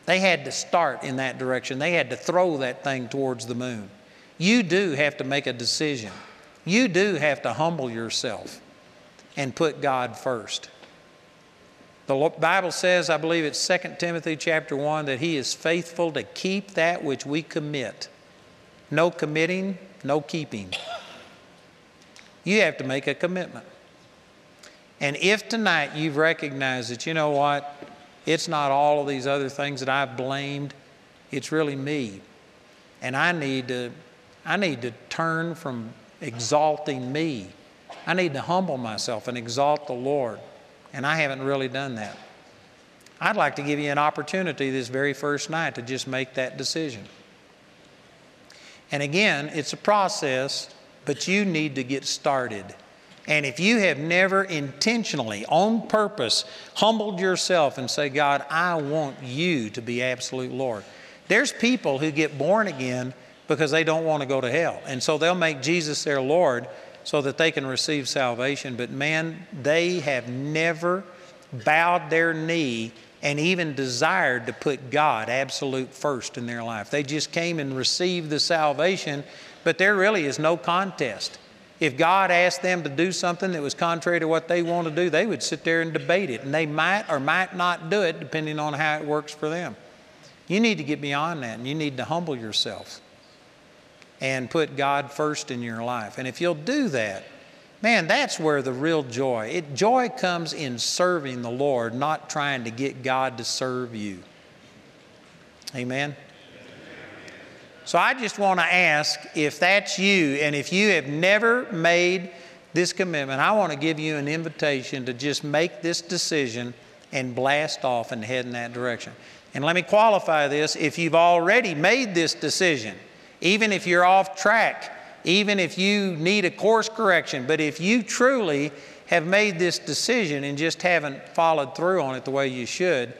They had to start in that direction. They had to throw that thing towards the moon. You do have to make a decision. You do have to humble yourself and put God first. The Bible says, I believe it's 2 Timothy chapter 1, that He is faithful to keep that which we commit. No committing, no keeping. You have to make a commitment. And if tonight you've recognized that, you know what, it's not all of these other things that I've blamed, it's really me. And I need to, I need to turn from exalting me. I need to humble myself and exalt the Lord. And I haven't really done that. I'd like to give you an opportunity this very first night to just make that decision. And again, it's a process, but you need to get started. And if you have never intentionally, on purpose, humbled yourself and say, God, I want you to be absolute Lord. There's people who get born again because they don't want to go to hell. And so they'll make Jesus their Lord so that they can receive salvation. But man, they have never bowed their knee and even desired to put God absolute first in their life. They just came and received the salvation, but there really is no contest. If God asked them to do something that was contrary to what they want to do, they would sit there and debate it, and they might or might not do it depending on how it works for them. You need to get beyond that, and you need to humble yourself and put God first in your life. And if you'll do that, man, that's where the real joy. It, joy comes in serving the Lord, not trying to get God to serve you. Amen. So I just want to ask if that's you and if you have never made this commitment, I want to give you an invitation to just make this decision and blast off and head in that direction. And let me qualify this if you've already made this decision, even if you're off track, even if you need a course correction, but if you truly have made this decision and just haven't followed through on it the way you should,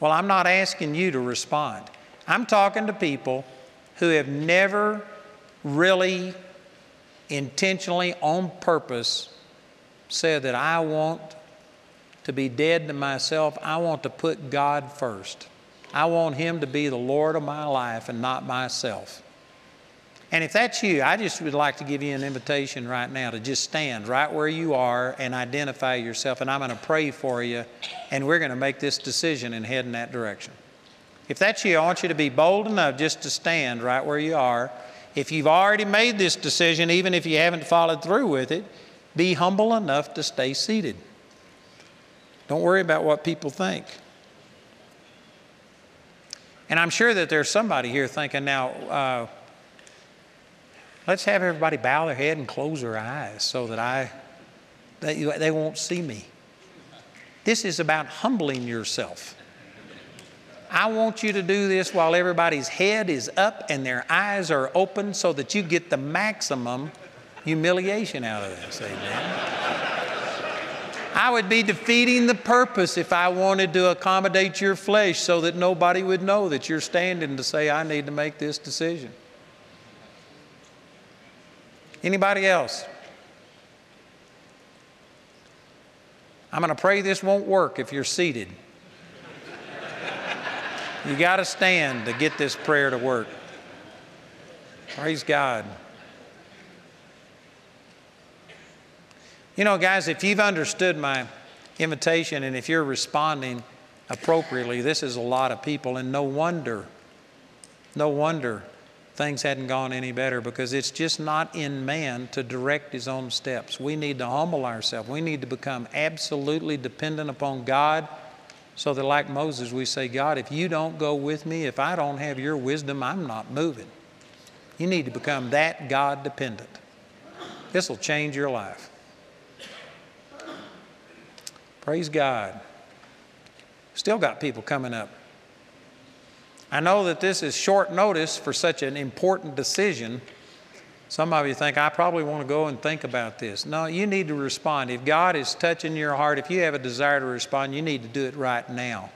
well, I'm not asking you to respond. I'm talking to people who have never really intentionally, on purpose, said that I want to be dead to myself. I want to put God first. I want Him to be the Lord of my life and not myself. And if that's you, I just would like to give you an invitation right now to just stand right where you are and identify yourself. And I'm going to pray for you, and we're going to make this decision and head in that direction. If that's you, I want you to be bold enough just to stand right where you are. If you've already made this decision, even if you haven't followed through with it, be humble enough to stay seated. Don't worry about what people think. And I'm sure that there's somebody here thinking, now, uh, let's have everybody bow their head and close their eyes so that I, they, they won't see me. This is about humbling yourself. I want you to do this while everybody's head is up and their eyes are open so that you get the maximum humiliation out of this. Amen. I would be defeating the purpose if I wanted to accommodate your flesh so that nobody would know that you're standing to say, I need to make this decision. Anybody else? I'm going to pray this won't work if you're seated. You got to stand to get this prayer to work. Praise God. You know, guys, if you've understood my invitation and if you're responding appropriately, this is a lot of people, and no wonder, no wonder things hadn't gone any better because it's just not in man to direct his own steps. We need to humble ourselves. We need to become absolutely dependent upon God so that, like Moses, we say, God, if you don't go with me, if I don't have your wisdom, I'm not moving. You need to become that God dependent. This will change your life. Praise God. Still got people coming up. I know that this is short notice for such an important decision. Some of you think, I probably want to go and think about this. No, you need to respond. If God is touching your heart, if you have a desire to respond, you need to do it right now.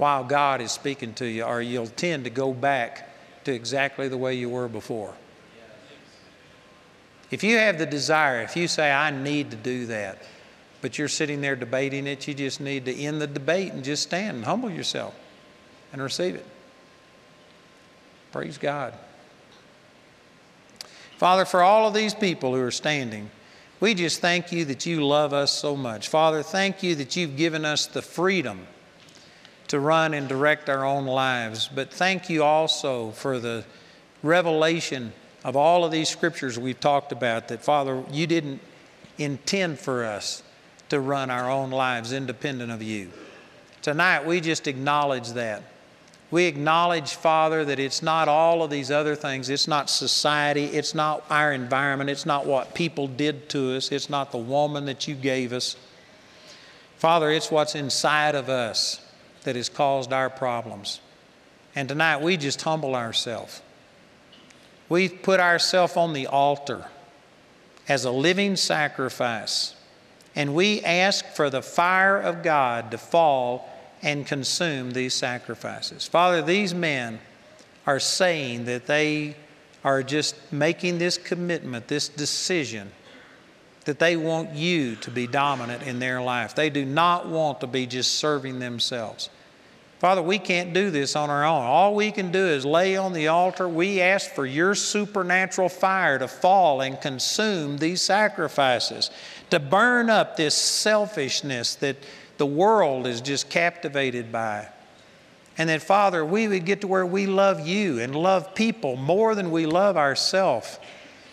while God is speaking to you, or you'll tend to go back to exactly the way you were before. If you have the desire, if you say, I need to do that, but you're sitting there debating it, you just need to end the debate and just stand and humble yourself and receive it. Praise God. Father, for all of these people who are standing, we just thank you that you love us so much. Father, thank you that you've given us the freedom to run and direct our own lives. But thank you also for the revelation of all of these scriptures we've talked about that, Father, you didn't intend for us to run our own lives independent of you. Tonight, we just acknowledge that. We acknowledge, Father, that it's not all of these other things. It's not society. It's not our environment. It's not what people did to us. It's not the woman that you gave us. Father, it's what's inside of us that has caused our problems. And tonight, we just humble ourselves. We put ourselves on the altar as a living sacrifice, and we ask for the fire of God to fall and consume these sacrifices. Father, these men are saying that they are just making this commitment, this decision, that they want you to be dominant in their life. They do not want to be just serving themselves. Father, we can't do this on our own. All we can do is lay on the altar. We ask for your supernatural fire to fall and consume these sacrifices, to burn up this selfishness that the world is just captivated by. And that, Father, we would get to where we love you and love people more than we love ourselves.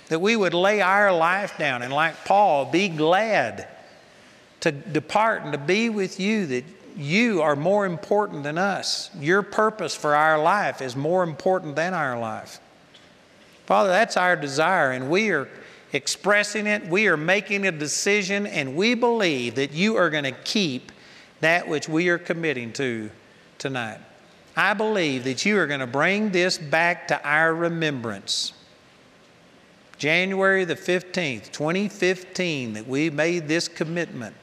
That we would lay our life down and, like Paul, be glad to depart and to be with you, that you are more important than us. Your purpose for our life is more important than our life. Father, that's our desire, and we are expressing it. We are making a decision, and we believe that you are going to keep that which we are committing to tonight. I believe that you are going to bring this back to our remembrance. January the 15th, 2015, that we made this commitment.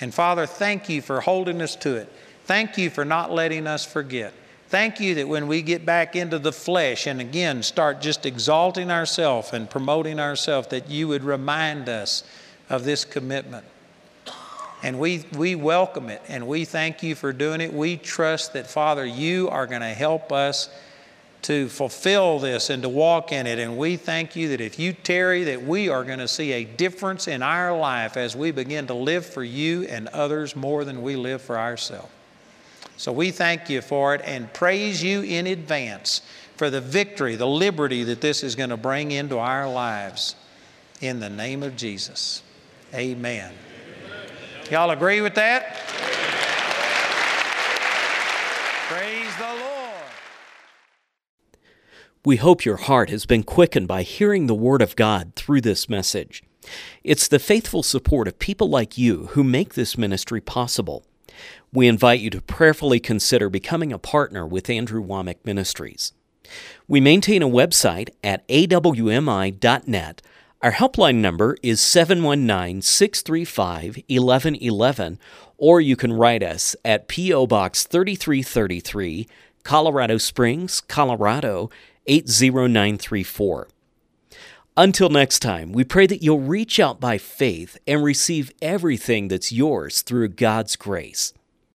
And Father, thank you for holding us to it. Thank you for not letting us forget. Thank you that when we get back into the flesh and again start just exalting ourselves and promoting ourselves, that you would remind us of this commitment. And we, we welcome it and we thank you for doing it. We trust that, Father, you are going to help us to fulfill this and to walk in it. And we thank you that if you tarry, that we are going to see a difference in our life as we begin to live for you and others more than we live for ourselves. So we thank you for it and praise you in advance for the victory, the liberty that this is going to bring into our lives. In the name of Jesus. Amen. Y'all agree with that? Praise the Lord. We hope your heart has been quickened by hearing the Word of God through this message. It's the faithful support of people like you who make this ministry possible. We invite you to prayerfully consider becoming a partner with Andrew Wommack Ministries. We maintain a website at awmi.net. Our helpline number is 719 635 1111, or you can write us at P.O. Box 3333, Colorado Springs, Colorado 80934. Until next time, we pray that you'll reach out by faith and receive everything that's yours through God's grace.